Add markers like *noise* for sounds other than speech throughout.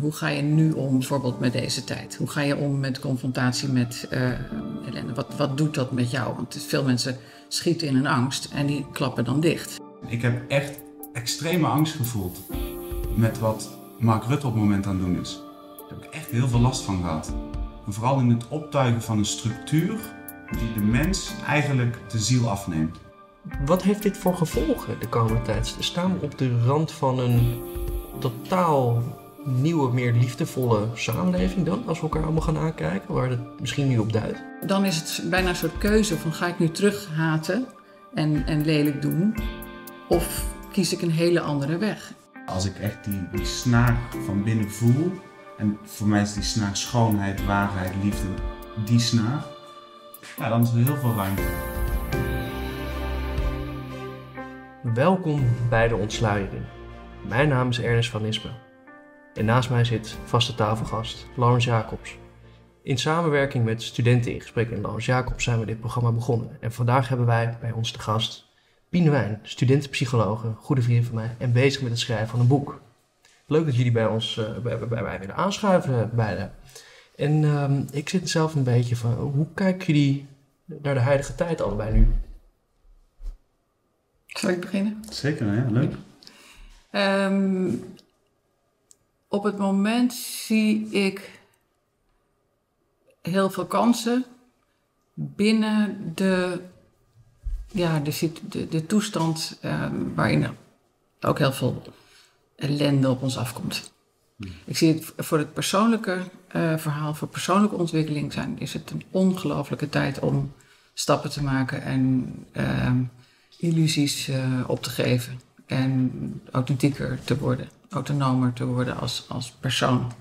Hoe ga je nu om bijvoorbeeld met deze tijd? Hoe ga je om met confrontatie met uh, ellende? Wat, wat doet dat met jou? Want veel mensen schieten in een angst en die klappen dan dicht. Ik heb echt extreme angst gevoeld met wat Mark Rutte op het moment aan het doen is. Daar heb ik echt heel veel last van gehad. En vooral in het optuigen van een structuur die de mens eigenlijk de ziel afneemt. Wat heeft dit voor gevolgen de komende tijd? Staan we op de rand van een totaal nieuwe, meer liefdevolle samenleving dan? Als we elkaar allemaal gaan aankijken, waar het misschien nu op duidt? Dan is het bijna een soort keuze van ga ik nu terug haten en, en lelijk doen? Of kies ik een hele andere weg? Als ik echt die, die snaar van binnen voel, en voor mij is die snaar schoonheid, waarheid, liefde, die snaar, ja, dan is er heel veel ruimte. Welkom bij de Ontsluiering. Mijn naam is Ernest van Nispen. En naast mij zit vaste tafelgast Laurens Jacobs. In samenwerking met Studenten in Gesprek en Laurens Jacobs zijn we dit programma begonnen. En vandaag hebben wij bij ons de gast Pien Wijn, studentenpsychologe, goede vriend van mij en bezig met het schrijven van een boek. Leuk dat jullie bij ons uh, bij, bij mij willen aanschuiven beide. En um, ik zit zelf een beetje van, hoe kijken jullie naar de huidige tijd allebei nu? Zal ik beginnen? Zeker, ja, leuk. Um, op het moment zie ik heel veel kansen binnen de, ja, de, de, de toestand um, waarin ook heel veel ellende op ons afkomt. Ik zie het voor het persoonlijke uh, verhaal, voor persoonlijke ontwikkeling zijn, is het een ongelofelijke tijd om stappen te maken en uh, illusies uh, op te geven en authentieker te worden, autonomer te worden als, als persoon.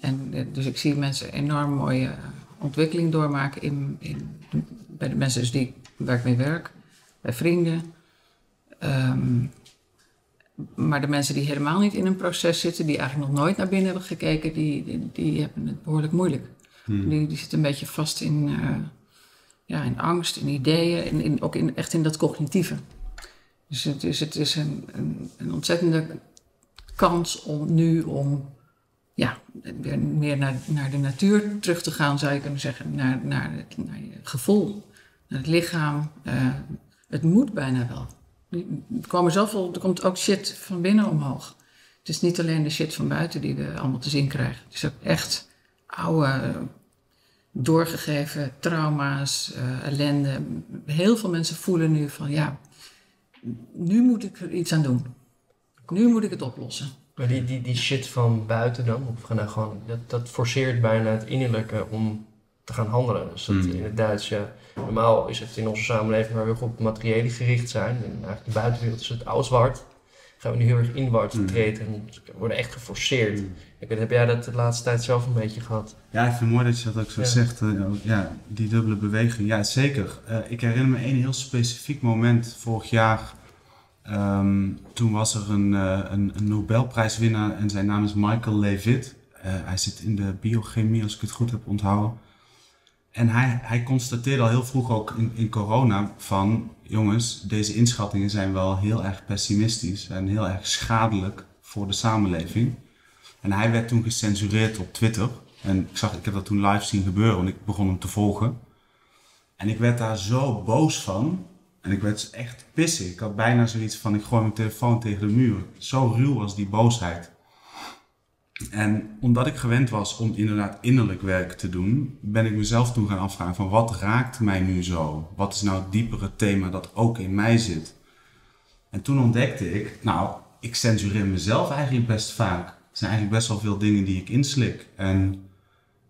En eh, dus ik zie mensen enorm mooie ontwikkeling doormaken in, in, bij de mensen dus die, waar ik mee werk, bij vrienden. Um, maar de mensen die helemaal niet in een proces zitten, die eigenlijk nog nooit naar binnen hebben gekeken, die, die, die hebben het behoorlijk moeilijk. Hmm. Die, die zitten een beetje vast in, uh, ja, in angst, in ideeën, en in, ook in, echt in dat cognitieve. Dus het is, het is een, een, een ontzettende kans om nu om ja, weer meer naar, naar de natuur terug te gaan, zou je kunnen zeggen. Naar, naar, het, naar je gevoel, naar het lichaam. Uh, het moet bijna wel. Er, komen zoveel, er komt ook shit van binnen omhoog. Het is niet alleen de shit van buiten die we allemaal te zien krijgen. Het is ook echt oude, doorgegeven trauma's, uh, ellende. Heel veel mensen voelen nu van ja, nu moet ik er iets aan doen. Nu moet ik het oplossen. Maar die, die, die shit van buiten dan, of nou gewoon, dat, dat forceert bijna het innerlijke om te gaan handelen. Dus dat mm. in het Duits, ja, normaal is het in onze samenleving waar we heel op materiële gericht zijn. En eigenlijk de buitenwereld is het oud-zwart. Gaan we nu heel erg inwaarts mm. treden en worden echt geforceerd. Mm. Ik weet, heb jij dat de laatste tijd zelf een beetje gehad? Ja, ik vind het mooi dat je dat ook zo zegt. Uh, ja, die dubbele beweging. Ja, zeker. Uh, ik herinner me een heel specifiek moment vorig jaar. Um, toen was er een, uh, een, een, Nobelprijswinnaar en zijn naam is Michael Levitt. hij zit in de biochemie, als ik het goed heb onthouden. En hij, hij constateerde al heel vroeg ook in, in corona van, jongens, deze inschattingen zijn wel heel erg pessimistisch en heel erg schadelijk voor de samenleving. En hij werd toen gecensureerd op Twitter. En ik zag, ik heb dat toen live zien gebeuren en ik begon hem te volgen. En ik werd daar zo boos van. En ik werd echt pissig. Ik had bijna zoiets van, ik gooi mijn telefoon tegen de muur. Zo ruw was die boosheid. En omdat ik gewend was om inderdaad innerlijk werk te doen, ben ik mezelf toen gaan afvragen van wat raakt mij nu zo? Wat is nou het diepere thema dat ook in mij zit? En toen ontdekte ik, nou, ik censureer mezelf eigenlijk best vaak. Er zijn eigenlijk best wel veel dingen die ik inslik. En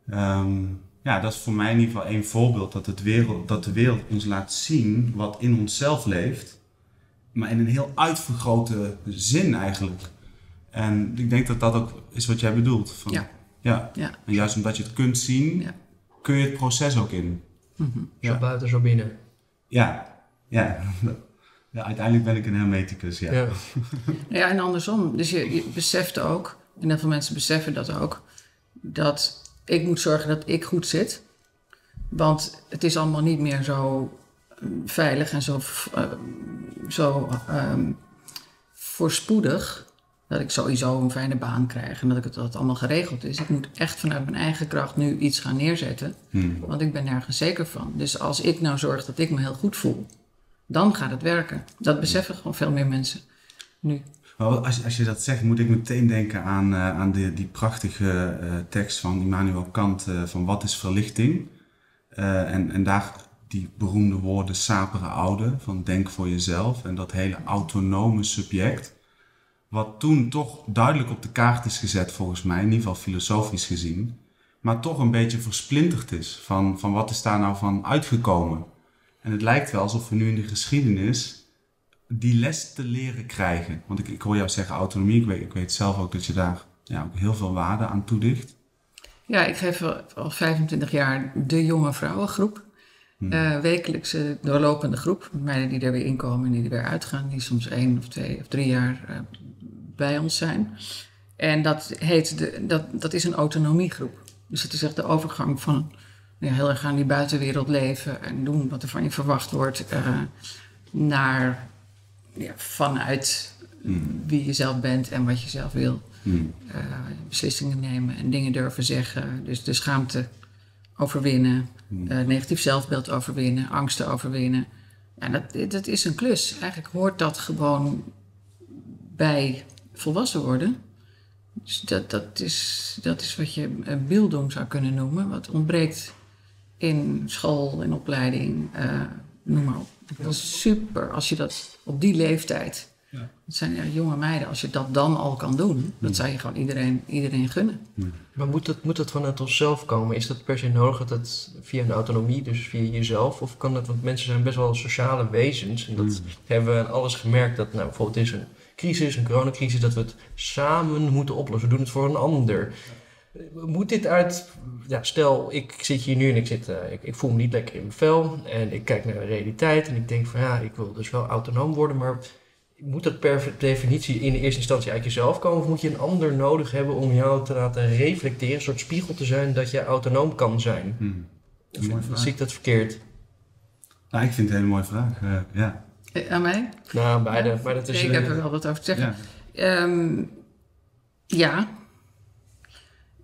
um, ja, dat is voor mij in ieder geval één voorbeeld dat, het wereld, dat de wereld ons laat zien wat in onszelf leeft. Maar in een heel uitvergrote zin eigenlijk. En ik denk dat dat ook is wat jij bedoelt. Van, ja. ja. ja. En juist omdat je het kunt zien, ja. kun je het proces ook in. Mm -hmm. Zo buiten, zo binnen. Ja, ja. *laughs* ja uiteindelijk ben ik een hermeticus, ja. Ja, ja en andersom. Dus je, je beseft ook, en heel veel mensen beseffen dat ook, dat ik moet zorgen dat ik goed zit. Want het is allemaal niet meer zo veilig en zo, uh, zo um, voorspoedig dat ik sowieso een fijne baan krijg en dat ik het dat allemaal geregeld is. Ik moet echt vanuit mijn eigen kracht nu iets gaan neerzetten, Hmm. want ik ben nergens zeker van. Dus als ik nou zorg dat ik me heel goed voel, dan gaat het werken. Dat beseffen gewoon veel meer mensen nu. Als, als je dat zegt, moet ik meteen denken aan, eh, aan die, die prachtige eh, tekst van Immanuel Kant eh, van wat is verlichting? En, en daar die beroemde woorden sapere oude, van denk voor jezelf. En dat hele autonome subject, wat toen toch duidelijk op de kaart is gezet volgens mij, in ieder geval filosofisch gezien. Maar toch een beetje versplinterd is van, van wat is daar nou van uitgekomen. En het lijkt wel alsof we nu in de geschiedenis die les te leren krijgen. Want ik, ik hoor jou zeggen autonomie. Ik weet, ik weet zelf ook dat je daar ja, ook heel veel waarde aan toedicht. Ja, ik geef al- al 25 jaar de jonge vrouwengroep. Hmm. Eh, wekelijkse doorlopende groep. Meiden die er weer inkomen en die er weer uitgaan. Die soms één of twee of drie jaar eh, bij ons zijn. En dat, heet de, dat, dat is een autonomiegroep. Dus het is echt de overgang van ja, heel erg aan die buitenwereld leven. En doen wat er van je verwacht wordt. eh, naar ja, vanuit Hmm. wie je zelf bent en wat je zelf wil Hmm. eh, beslissingen nemen en dingen durven zeggen. Dus de schaamte overwinnen, Hmm. eh, negatief zelfbeeld overwinnen, angsten overwinnen. Ja, dat, dat is een klus. Eigenlijk hoort dat gewoon bij volwassen worden. Dus dat, dat, is, dat is wat je een zou kunnen noemen. Wat ontbreekt in school, in opleiding, eh, noem maar op. Dat is super als je dat op die leeftijd Ja. het zijn ja, jonge meiden. Als je dat dan al kan doen, dat zou je gewoon iedereen, iedereen gunnen. Maar moet dat, moet dat vanuit onszelf komen? Is dat per se nodig dat het via een autonomie, dus via jezelf? Of kan dat, want mensen zijn best wel sociale wezens. En dat Mm. hebben we aan alles gemerkt. Dat nou, bijvoorbeeld is een crisis, een coronacrisis, dat we het samen moeten oplossen. We doen het voor een ander. Moet dit uit, ja, stel ik zit hier nu en ik, zit, eh, ik, ik voel me niet lekker in mijn vel. En ik kijk naar de realiteit en ik denk van ja, ik wil dus wel autonoom worden. Maar moet dat per definitie in de eerste instantie uit jezelf komen? Of moet je een ander nodig hebben om jou te laten reflecteren, een soort spiegel te zijn dat je autonoom kan zijn? Hmm. Of Mooie vraag. zie ik dat verkeerd? Nou, ik vind het een hele mooie vraag. eh, ja. Eh, aan mij? Nou, beide. Maar dat is, ik heb er wel wat over te zeggen. Ja. Ehm, ja.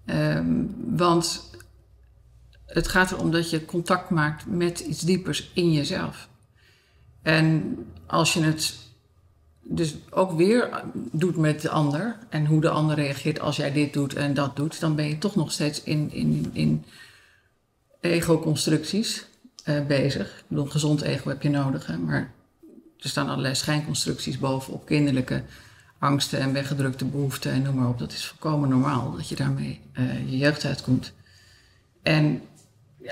Ehm, want het gaat erom dat je contact maakt met iets diepers in jezelf. En als je het dus ook weer doet met de ander en hoe de ander reageert als jij dit doet en dat doet, dan ben je toch nog steeds in, in, in ego-constructies eh, bezig. Ik bedoel, gezond ego heb je nodig, maar er staan allerlei schijnconstructies bovenop kinderlijke angsten en weggedrukte behoeften en noem maar op. Dat is volkomen normaal dat je daarmee eh, je jeugd uitkomt. En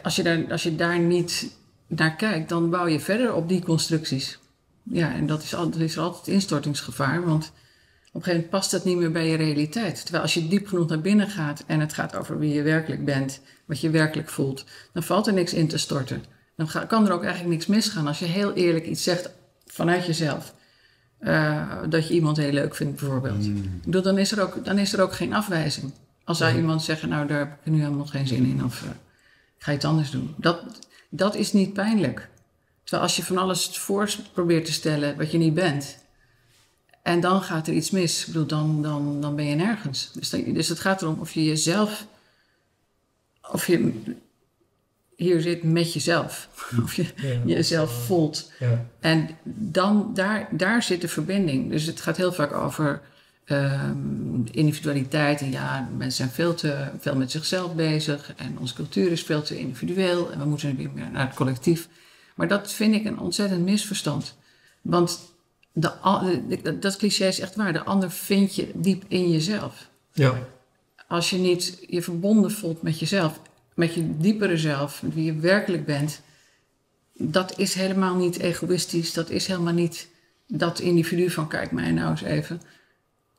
als je, daar, als je daar niet naar kijkt, dan bouw je verder op die constructies. Ja, en dat is, al, dat is er altijd instortingsgevaar, want op een gegeven moment past dat niet meer bij je realiteit. Terwijl als je diep genoeg naar binnen gaat en het gaat over wie je werkelijk bent, wat je werkelijk voelt, dan valt er niks in te storten. Dan kan er ook eigenlijk niks misgaan als je heel eerlijk iets zegt vanuit jezelf. Eh, dat je iemand heel leuk vindt, bijvoorbeeld. Hmm. Ik bedoel, dan, is er ook, dan is er ook geen afwijzing. Als zou iemand zeggen, nou daar heb ik nu helemaal geen zin in, of eh, ik ga iets anders doen. Dat, dat is niet pijnlijk. Terwijl als je van alles voor probeert te stellen wat je niet bent, en dan gaat er iets mis, ik bedoel, dan, dan, dan ben je nergens. Dus, dan- dus het gaat erom of je jezelf, of je hier zit met jezelf, of je ja, jezelf voelt. Ja. En dan, daar, daar zit de verbinding. Dus het gaat heel vaak over ehm, individualiteit. En ja, mensen zijn veel te veel met zichzelf bezig. En onze cultuur is veel te individueel. En we moeten weer meer naar het collectief. Maar dat vind ik een ontzettend misverstand. Want de- dat cliché is echt waar. De ander vind je diep in jezelf. Ja. Als je niet je verbonden voelt met jezelf, met je diepere zelf, met wie je werkelijk bent, dat is helemaal niet egoïstisch. Dat is helemaal niet dat individu van kijk mij nou eens even.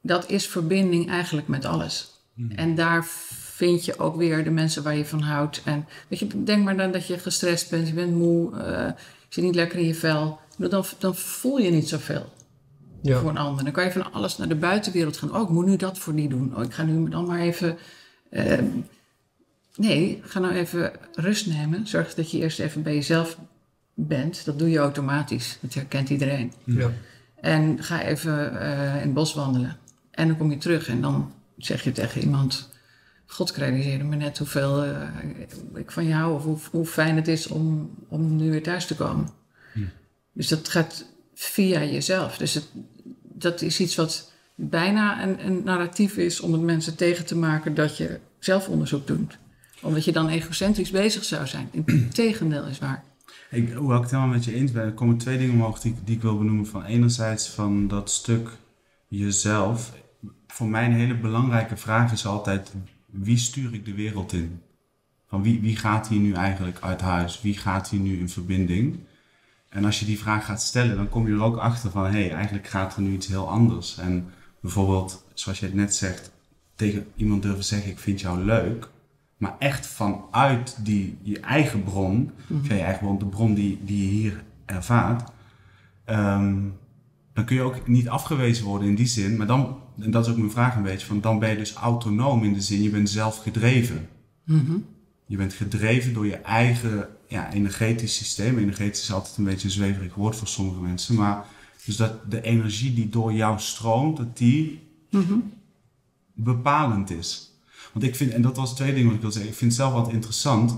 Dat is verbinding eigenlijk met alles. En daar vind je ook weer de mensen waar je van houdt. En weet je, denk maar dan dat je gestrest bent, je bent moe, eh, je zit niet lekker in je vel. Dan, dan voel je niet zoveel Ja. voor een ander. Dan kan je van alles naar de buitenwereld gaan. Oh, ik moet nu dat voor die doen. Oh, ik ga nu dan maar even. eh, nee, ga nou even rust nemen. Zorg dat je eerst even bij jezelf bent. Dat doe je automatisch. Dat herkent iedereen. Ja. En ga even eh, in het bos wandelen. En dan kom je terug en dan zeg je tegen iemand... God realiseerde me net hoeveel uh, ik van jou... of hoe, hoe, fijn het is om, om nu weer thuis te komen. Hm. Dus dat gaat via jezelf. Dus het, dat is iets wat bijna een, een narratief is... om het mensen tegen te maken dat je zelfonderzoek doet. Omdat je dan egocentrisch bezig zou zijn. Integendeel *clears throat* is waar. Ik, hoewel ik het helemaal met je eens ben, er komen twee dingen omhoog die, die ik wil benoemen. Van enerzijds van dat stuk jezelf. Voor mij een hele belangrijke vraag is altijd: wie stuur ik de wereld in? Van wie, wie gaat hier nu eigenlijk uit huis? Wie gaat hier nu in verbinding? En als je die vraag gaat stellen, dan kom je er ook achter van: hé, hey, eigenlijk gaat er nu iets heel anders. En bijvoorbeeld, zoals je het net zegt, tegen iemand durven zeggen: ik vind jou leuk maar echt vanuit die, je eigen bron, mm je eigen bron, de bron die, die je hier ervaart, ehm, dan kun je ook niet afgewezen worden in die zin. Maar dan, en dat is ook mijn vraag een beetje, van dan ben je dus autonoom in de zin, je bent zelf gedreven. Mhm. Je bent gedreven door je eigen ja, energetisch systeem. Energetisch is altijd een beetje een zweverig woord voor sommige mensen. Maar dus dat de energie die door jou stroomt, dat die Mhm. bepalend is. Want ik vind, en dat was het tweede ding wat ik wil zeggen, ik vind het zelf wat interessant.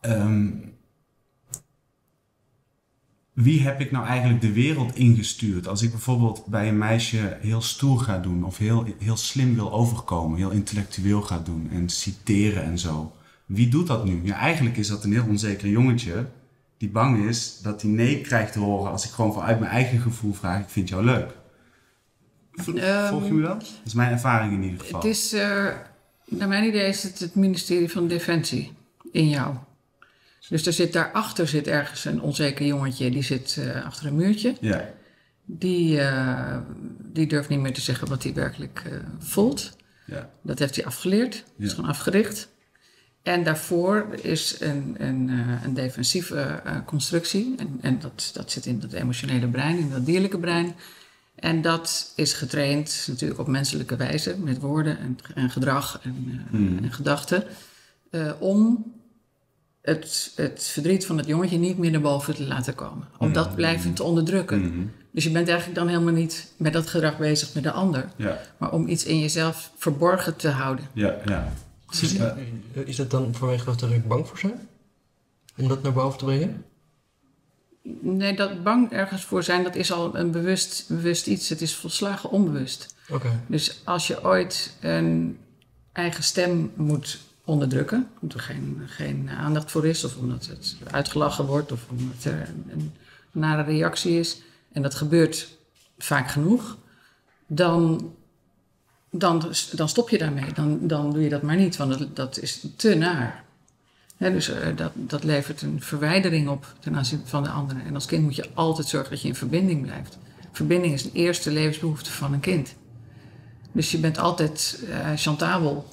Ehm, wie heb ik nou eigenlijk de wereld ingestuurd? Als ik bijvoorbeeld bij een meisje heel stoer ga doen, of heel, heel slim wil overkomen, heel intellectueel ga doen en citeren en zo. Wie doet dat nu? Ja, eigenlijk is dat een heel onzeker jongetje die bang is dat hij nee krijgt te horen als ik gewoon vanuit mijn eigen gevoel vraag: Ik vind jou leuk. Volg je me wel? Dat is mijn ervaring in ieder geval. Het is, uh, naar mijn idee is het het ministerie van Defensie in jou. Dus er zit daarachter zit ergens een onzeker jongetje, die zit uh, achter een muurtje. Ja. Die, uh, die durft niet meer te zeggen wat hij werkelijk voelt. Ja. Dat heeft hij afgeleerd, Ja. is gewoon afgericht. En daarvoor is een, een, een defensieve constructie. En, en dat, dat zit in dat emotionele brein, in dat dierlijke brein. En dat is getraind natuurlijk op menselijke wijze, met woorden en, en gedrag en, uh, Mm. en gedachten, uh, om het, het verdriet van het jongetje niet meer naar boven te laten komen. Om dat blijvend te onderdrukken. Mhm. Dus je bent eigenlijk dan helemaal niet met dat gedrag bezig met de ander, Ja, maar om iets in jezelf verborgen te houden. ja, ja. Is, is dat dan vanwege dat er bang voor zijn? Om dat naar boven te brengen? Nee, dat bang ergens voor zijn, dat is al een bewust, bewust iets. Het is volslagen onbewust. Oké. Dus als je ooit een eigen stem moet onderdrukken, omdat er geen, geen aandacht voor is, of omdat het uitgelachen wordt, of omdat er een nare reactie is, en dat gebeurt vaak genoeg, dan, dan, dan stop je daarmee. Dan, dan doe je dat maar niet, want dat, dat is te naar. Dus uh, dat, dat levert een verwijdering op ten aanzien van de anderen. En als kind moet je altijd zorgen dat je in verbinding blijft. Verbinding is de eerste levensbehoefte van een kind. Dus je bent altijd uh, chantabel.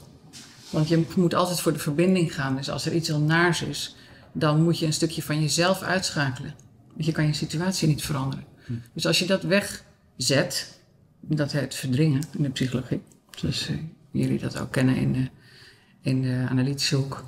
Want je moet altijd voor de verbinding gaan. Dus als er iets heel naars is, dan moet je een stukje van jezelf uitschakelen. Want je kan je situatie niet veranderen. Hm. Dus als je dat wegzet, dat heet verdringen in de psychologie. Zoals uh, jullie dat ook kennen in de, in de analytische hoek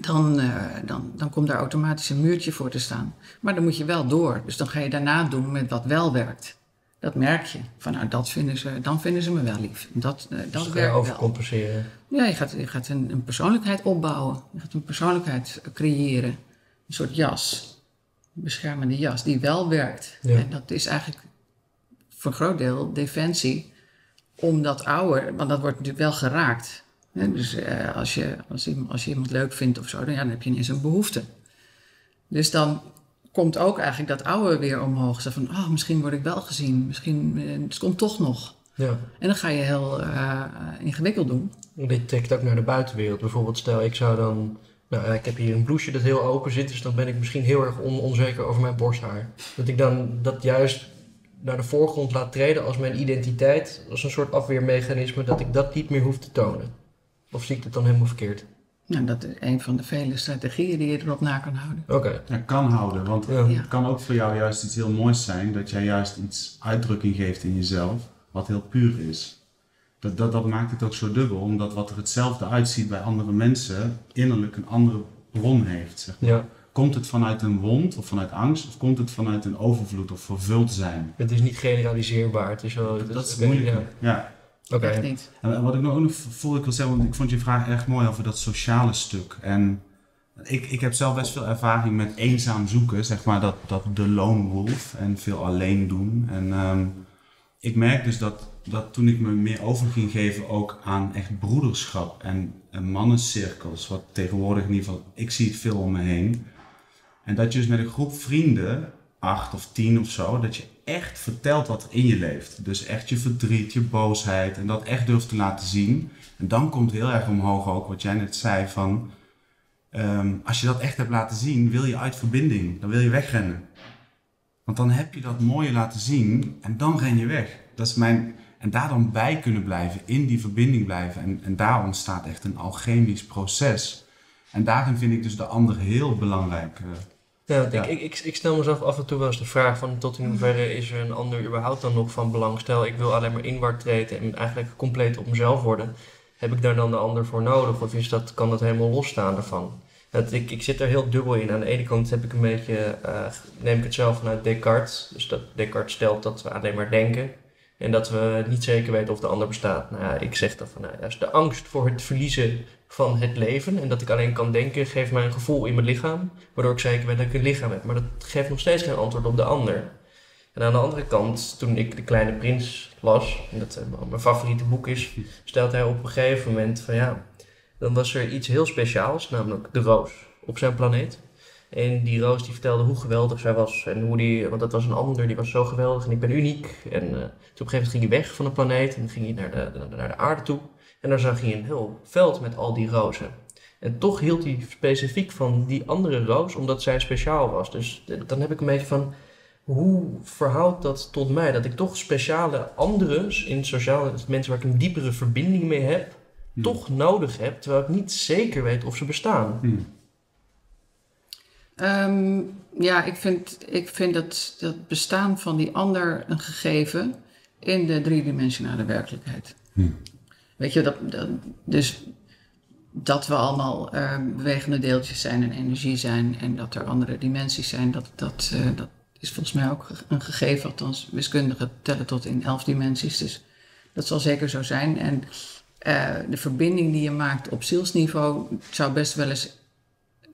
dan, uh, dan, dan komt daar automatisch een muurtje voor te staan. Maar dan moet je wel door. Dus dan ga je daarna doen met wat wel werkt. Dat merk je. Van nou, dat vinden ze, dan vinden ze me wel lief. Dat, uh, dat dus werkt wel. overcompenseren. Ja, je gaat, je gaat een, een, persoonlijkheid opbouwen. Je gaat een persoonlijkheid creëren. Een soort jas. Een beschermende jas die wel werkt. Ja. En dat is eigenlijk voor een groot deel defensie. Om dat oude, want dat wordt natuurlijk wel geraakt. Ja, dus uh, als, je, als, iemand, als je iemand leuk vindt of zo, dan, ja, dan heb je ineens een behoefte. Dus dan komt ook eigenlijk dat oude weer omhoog. Zo van, oh, misschien word ik wel gezien. Misschien, het komt toch nog. Ja. En dan ga je heel uh, ingewikkeld doen. Dit trekt ook naar de buitenwereld. Bijvoorbeeld stel, ik zou dan... Nou, ik heb hier een blouseje dat heel open zit, dus dan ben ik misschien heel erg on onzeker over mijn borsthaar. Dat ik dan dat juist naar de voorgrond laat treden als mijn identiteit, als een soort afweermechanisme, dat ik dat niet meer hoef te tonen. Of zie ik het dan helemaal verkeerd? Nou, dat is een van de vele strategieën die je erop na kan houden. Oké. Okay. Ja, kan houden, want ja. het kan ook voor jou juist iets heel moois zijn, dat jij juist iets uitdrukking geeft in jezelf, wat heel puur is. Dat, dat, dat maakt het ook zo dubbel, omdat wat er hetzelfde uitziet bij andere mensen, innerlijk een andere bron heeft. Zeg maar. ja. komt het vanuit een wond of vanuit angst of komt het vanuit een overvloed of vervuld zijn? Het is niet generaliseerbaar. Het is wel, Dat, is moeilijk. ja. Ja. Oké. Echt niet. En wat ik nog ook voelde, ik wil zeggen, want ik vond je vraag erg mooi over dat sociale stuk. En ik, ik heb zelf best veel ervaring met eenzaam zoeken, zeg maar, dat, dat de lone wolf en veel alleen doen. En ehm, ik merk dus dat, dat toen ik me meer over ging geven ook aan echt broederschap en, en mannencirkels, wat tegenwoordig in ieder geval, ik zie het veel om me heen. En dat je dus met een groep vrienden, acht of tien of zo, dat je echt vertelt wat er in je leeft. Dus echt je verdriet, je boosheid en dat echt durft te laten zien. En dan komt heel erg omhoog ook wat jij net zei van, ehm, als je dat echt hebt laten zien, wil je uit verbinding, dan wil je wegrennen. Want dan heb je dat mooie laten zien en dan ren je weg. Dat is mijn, en daar dan bij kunnen blijven, in die verbinding blijven. En, en daar ontstaat echt een alchemisch proces. En daarin vind ik dus de ander heel belangrijk. Ja. Ik, ik, ik, stel mezelf af en toe wel eens de vraag van tot in hoeverre is er een ander überhaupt dan nog van belang? Stel, ik wil alleen maar inwaarts treden en eigenlijk compleet op mezelf worden. Heb ik daar dan de ander voor nodig? Of is dat, kan dat helemaal losstaan ervan? Dat, ik, ik zit er heel dubbel in. Aan de ene kant heb ik een beetje, eh, neem ik het zelf vanuit Descartes. Dus dat Descartes stelt dat we alleen maar denken. En dat we niet zeker weten of de ander bestaat. Nou ja, ik zeg dan van, nou, de angst voor het verliezen van het leven. En dat ik alleen kan denken, geeft mij een gevoel in mijn lichaam. Waardoor ik zeker weet dat ik een lichaam heb. Maar dat geeft nog steeds geen antwoord op de ander. En aan de andere kant, toen ik De Kleine Prins las, en dat eh, mijn favoriete boek is, stelt hij op een gegeven moment van ja, dan was er iets heel speciaals, namelijk de roos op zijn planeet. En die roos die vertelde hoe geweldig zij was. En hoe die, want dat was een ander, die was zo geweldig en ik ben uniek. En eh, toen op een gegeven moment ging hij weg van de planeet en ging hij naar de, naar de, naar de aarde toe. En daar zag hij een heel veld met al die rozen. En toch hield hij specifiek van die andere roos, omdat zij speciaal was. Dus eh, dan heb ik een beetje van, hoe verhoudt dat tot mij? Dat ik toch speciale anderen, in sociale mensen waar ik een diepere verbinding mee heb, Hm. toch nodig heb, terwijl ik niet zeker weet of ze bestaan. Hm. Ehm, ja, ik vind, ik vind dat, dat bestaan van die ander een gegeven in de driedimensionale werkelijkheid. Hm. Weet je, dat, dat, dus dat we allemaal eh, bewegende deeltjes zijn en energie zijn en dat er andere dimensies zijn, dat, dat, eh, dat is volgens mij ook een gegeven. Althans, wiskundigen tellen tot in elf dimensies, dus dat zal zeker zo zijn. En eh, de verbinding die je maakt op zielsniveau zou best wel eens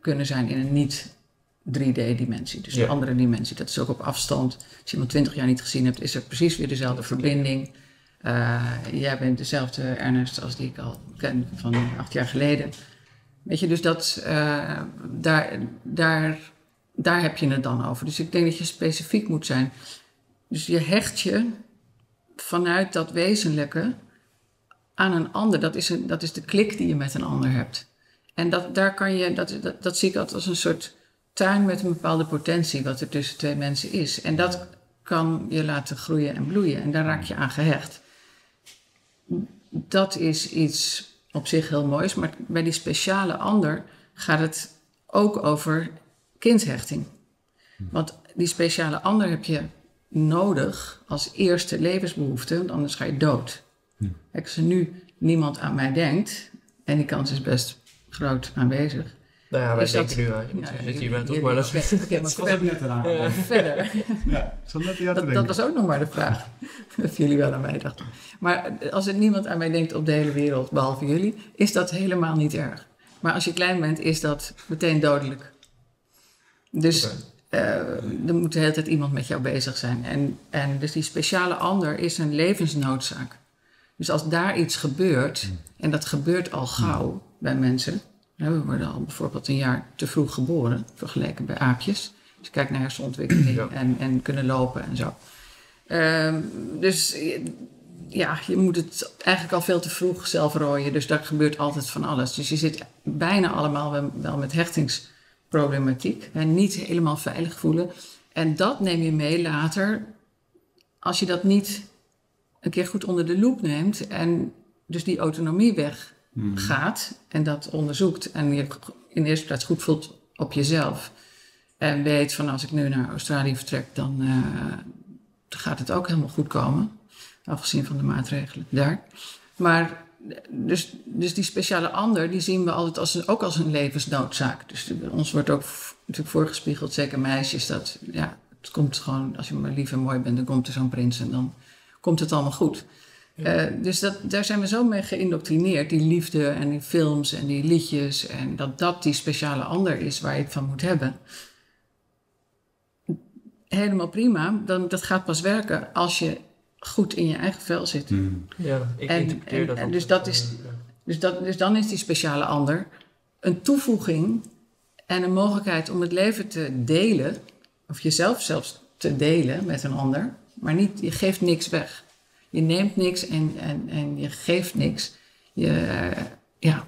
kunnen zijn in een niet 3D-dimensie. Dus Ja. een andere dimensie. Dat is ook op afstand. Als je iemand 20 jaar niet gezien hebt, is er precies weer dezelfde verbinding. Eh, jij bent dezelfde Ernest als die ik al ken van acht jaar geleden. Weet je, dus dat, eh, daar, daar, daar heb je het dan over. Dus ik denk dat je specifiek moet zijn. Dus je hecht je vanuit dat wezenlijke aan een ander. Dat is, een, dat is de klik die je met een ander hebt. En dat, daar kan je, dat, dat, dat zie ik altijd als een soort tuin met een bepaalde potentie, wat er tussen twee mensen is. En dat kan je laten groeien en bloeien. En daar raak je aan gehecht. Dat is iets op zich heel moois, maar bij die speciale ander gaat het ook over kindhechting. Want die speciale ander heb je nodig als eerste levensbehoefte, want anders ga je dood. Kijk, als er nu niemand aan mij denkt, en die kans is best groot aanwezig. Nou ja, wij Is dat- denken nu aan. Je zit hier bent toch, jullie- maar dat is... Oké, maar Ik ook net eraan. Ja. *laughs* verder. Ja, ik zat net aan te Dat, dat was ook nog maar de vraag. *laughs* Of jullie wel aan mij dachten. Maar als er niemand aan mij denkt op de hele wereld, behalve jullie, is dat helemaal niet erg. Maar als je klein bent, is dat meteen dodelijk. Dus eh, er moet de hele tijd iemand met jou bezig zijn. En, en dus die speciale ander is een levensnoodzaak. Dus als daar iets gebeurt, en dat gebeurt al gauw bij mensen. We worden al bijvoorbeeld een jaar te vroeg geboren, vergeleken bij aapjes. Dus kijk naar hersenontwikkeling Ja. en, en kunnen lopen en zo. Ehm, dus ja, je moet het eigenlijk al veel te vroeg zelf rooien. Dus daar gebeurt altijd van alles. Dus je zit bijna allemaal wel, met hechtingsproblematiek. En niet helemaal veilig voelen. En dat neem je mee later als je dat niet een keer goed onder de loep neemt. En dus die autonomie weggaat en dat onderzoekt. En je in de eerste plaats goed voelt op jezelf. En weet van als ik nu naar Australië vertrek, dan eh, gaat het ook helemaal goed komen. Afgezien van de maatregelen daar. Maar dus, dus die speciale ander, die zien we altijd als een, ook als een levensnoodzaak. Dus ons wordt ook natuurlijk voorgespiegeld, zeker meisjes, dat ja, het komt gewoon, als je maar lief en mooi bent, dan komt er zo'n prins en dan komt het allemaal goed. Eh, dus dat, daar zijn we zo mee geïndoctrineerd, die liefde en die films en die liedjes. En dat dat die speciale ander is waar je het van moet hebben. Helemaal prima, dan, dat gaat pas werken als je goed in je eigen vel zit. Mm. Ja, ik en, en, dat. En dus, dat is, dus, dat, dus dan is die speciale ander een toevoeging en een mogelijkheid om het leven te delen, of jezelf zelfs te delen met een ander, maar niet, je geeft niks weg. Je neemt niks en, en, en je geeft niks. Je, ja,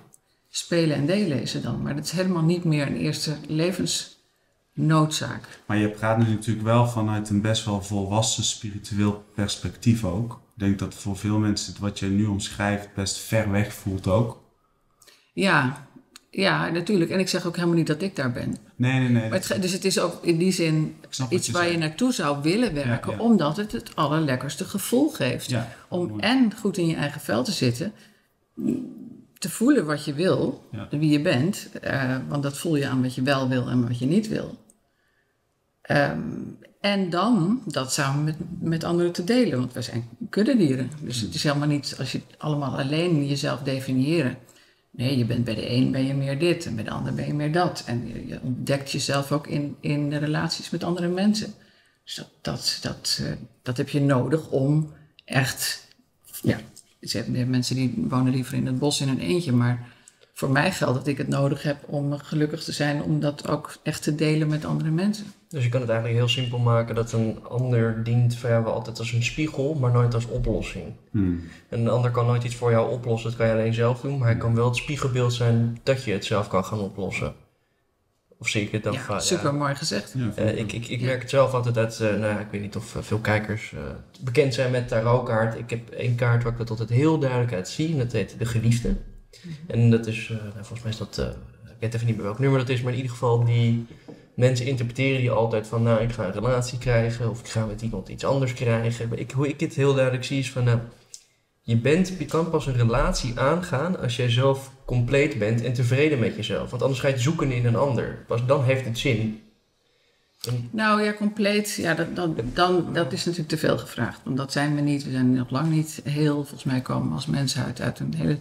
spelen en delen is er dan. Maar dat is helemaal niet meer een eerste levensnoodzaak. Maar je praat nu natuurlijk wel vanuit een best wel volwassen spiritueel perspectief ook. Ik denk dat voor veel mensen wat je nu omschrijft best ver weg voelt ook. Ja, ja, natuurlijk. En ik zeg ook helemaal niet dat ik daar ben. Nee, nee, nee. Het, dus het is ook in die zin iets waar je naartoe zou willen werken, omdat het het allerlekkerste gevoel geeft. om en goed in je eigen vel te zitten, te voelen wat je wil, wie je bent, uh, want dat voel je aan wat je wel wil en wat je niet wil. Ehm, en dan dat samen met, met anderen te delen, want wij zijn kuddedieren. Dus het is helemaal niet als je allemaal alleen jezelf definiëren. Nee, je bent bij de een ben je meer dit en bij de ander ben je meer dat. En je, ontdekt jezelf ook in, in de relaties met andere mensen. Dus dat, dat, dat, uh, dat heb je nodig om echt. Ja, mensen die wonen liever in het bos in een eentje, maar voor mij geldt dat ik het nodig heb om gelukkig te zijn, om dat ook echt te delen met andere mensen. Dus je kan het eigenlijk heel simpel maken dat een ander dient vrijwel altijd als een spiegel, maar nooit als oplossing. Hmm. En een ander kan nooit iets voor jou oplossen, dat kan je alleen zelf doen, maar hij kan wel het spiegelbeeld zijn dat je het zelf kan gaan oplossen. Of zie ik het dan ja, super mooi gezegd. Uh, ik, ik, ik merk het zelf altijd uit, uh, nou, ik weet niet of uh, veel kijkers bekend zijn met tarotkaart. Ik heb één kaart waar ik dat altijd heel duidelijk uit zie en dat heet de geliefde. Mhm. En dat is, nou, volgens mij is dat, ik weet even niet meer welk nummer dat is, maar in ieder geval die mensen interpreteren die altijd van, nou, ik ga een relatie krijgen of ik ga met iemand iets anders krijgen. Ik, hoe ik het heel duidelijk zie is van, nou, je, bent, je kan pas een relatie aangaan als jij zelf compleet bent en tevreden met jezelf. Want anders ga je het zoeken in een ander. Pas dan heeft het zin. Nou ja, compleet. Ja, dat, dat, dan, dat is natuurlijk te veel gevraagd. Want dat zijn we niet. We zijn nog lang niet heel. Volgens mij komen we als mensen uit, uit een hele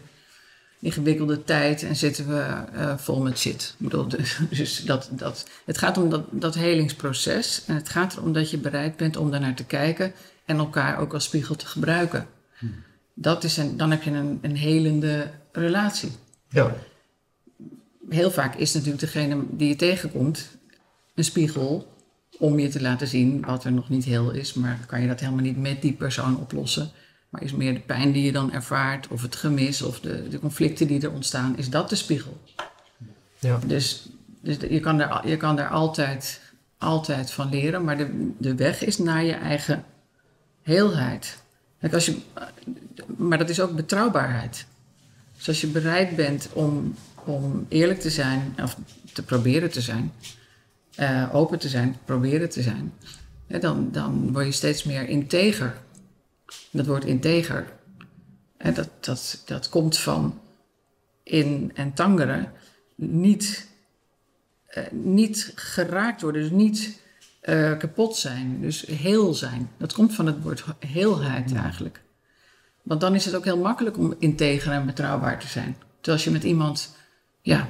ingewikkelde tijd en zitten we uh, vol met shit. Ik bedoel, dus, *laughs* dus dat, dat, het gaat om dat, dat helingsproces en het gaat erom dat je bereid bent om daarnaar te kijken en elkaar ook als spiegel te gebruiken. Hmm. Dat is een, dan heb je een, een helende relatie. Ja. Heel vaak is natuurlijk degene die je tegenkomt een spiegel om je te laten zien wat er nog niet heel is, maar kan je dat helemaal niet met die persoon oplossen. Maar is meer de pijn die je dan ervaart, of het gemis, of de, de conflicten die er ontstaan, is dat de spiegel. Ja. Dus, dus je, kan daar, je kan daar altijd, altijd van leren, maar de, de weg is naar je eigen heelheid. Kijk, als je, maar dat is ook betrouwbaarheid. Dus als je bereid bent om, om eerlijk te zijn, of te proberen te zijn, uh, open te zijn, proberen te zijn, dan, dan word je steeds meer integer dat woord integer, en dat, dat, dat komt van in en tangeren niet, uh, niet geraakt worden, dus niet uh, kapot zijn, dus heel zijn. Dat komt van het woord heelheid eigenlijk. Want dan is het ook heel makkelijk om integer en betrouwbaar te zijn. Terwijl als je met iemand ja,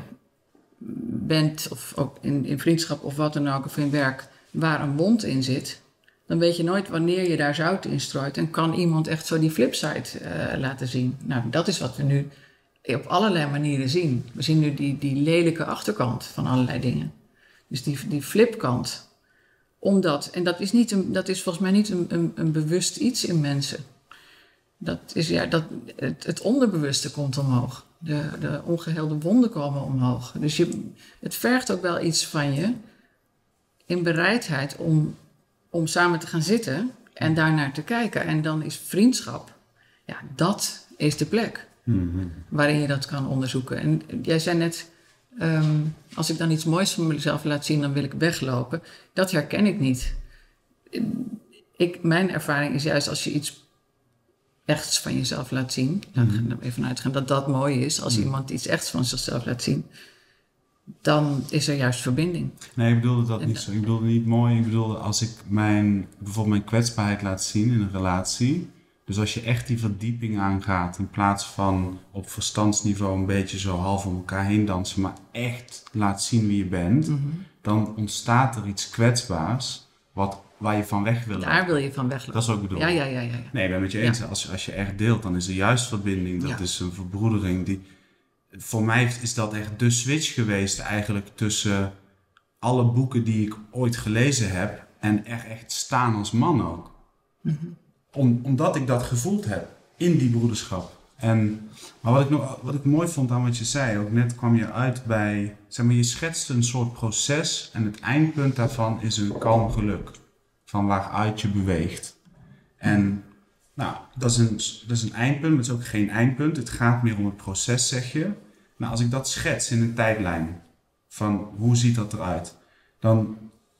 bent, of ook in, in vriendschap of wat dan ook, of in werk, waar een wond in zit, dan weet je nooit wanneer je daar zout in strooit. En kan iemand echt zo die flipside uh, laten zien. Nou, dat is wat we nu op allerlei manieren zien. We zien nu die, die lelijke achterkant van allerlei dingen. Dus die, die flipkant. Omdat, en dat is, niet een, dat is volgens mij niet een, een, een bewust iets in mensen. Dat is ja, dat, het, het onderbewuste komt omhoog. De, de ongeheelde wonden komen omhoog. Dus je, het vergt ook wel iets van je in bereidheid om om samen te gaan zitten en daarnaar te kijken. En dan is vriendschap, ja, dat is de plek mhm. waarin je dat kan onderzoeken. En jij zei net, ehm, als ik dan iets moois van mezelf laat zien, dan wil ik weglopen. Dat herken ik niet. Ik, mijn ervaring is juist als je iets echts van jezelf laat zien, dan gaan we even uitgaan dat dat mooi is. Als iemand iets echts van zichzelf laat zien, dan is er juist verbinding. Nee, ik bedoelde dat niet zo. Ik bedoelde niet mooi. Ik bedoelde als ik mijn, bijvoorbeeld mijn kwetsbaarheid laat zien in een relatie. Dus als je echt die verdieping aangaat, in plaats van op verstandsniveau een beetje zo half om elkaar heen dansen, maar echt laat zien wie je bent, dan ontstaat er iets kwetsbaars wat, waar je van weg wil. Daar wil je van weglopen. Dat is wat ik bedoel. Ja, ja, ja, ja. ja. Nee, ik ben het met je eens. Als, als je echt deelt, dan is er juist verbinding. Dat Ja. is een verbroedering. Die, voor mij is dat echt de switch geweest eigenlijk tussen alle boeken die ik ooit gelezen heb en er echt staan als man ook. Om, omdat ik dat gevoeld heb in die broederschap. En, maar wat ik, nog, wat ik mooi vond aan wat je zei, ook net kwam je uit bij, zeg maar, je schetste een soort proces en het eindpunt daarvan is een kalm geluk. Van waaruit je beweegt. En nou, dat is, een, dat is een eindpunt, maar het is ook geen eindpunt. Het gaat meer om het proces, zeg je. Nou, als ik dat schets in een tijdlijn, van hoe ziet dat eruit? Dan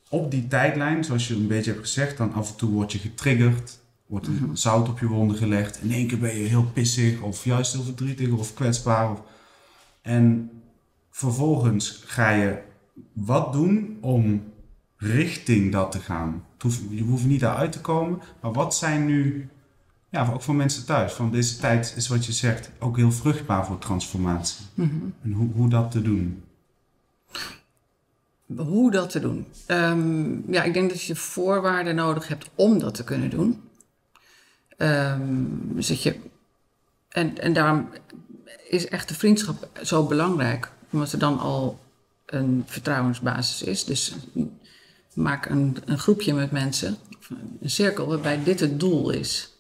op die tijdlijn, zoals je een beetje hebt gezegd, dan af en toe word je getriggerd. Wordt er zout op je wonden gelegd. In één keer ben je heel pissig of juist heel verdrietig of kwetsbaar. Of... En vervolgens ga je wat doen om richting dat te gaan. Je hoeft niet daaruit te komen, maar wat zijn nu, ja, ook voor mensen thuis, van deze tijd is wat je zegt ook heel vruchtbaar voor transformatie. En hoe, hoe dat te doen. Hoe dat te doen? Ehm, ja, ik denk dat je voorwaarden nodig hebt om dat te kunnen doen. Dus dat je, en, en daarom is echt de vriendschap zo belangrijk, omdat er dan al een vertrouwensbasis is. Dus maak een, een groepje met mensen, een cirkel, waarbij dit het doel is.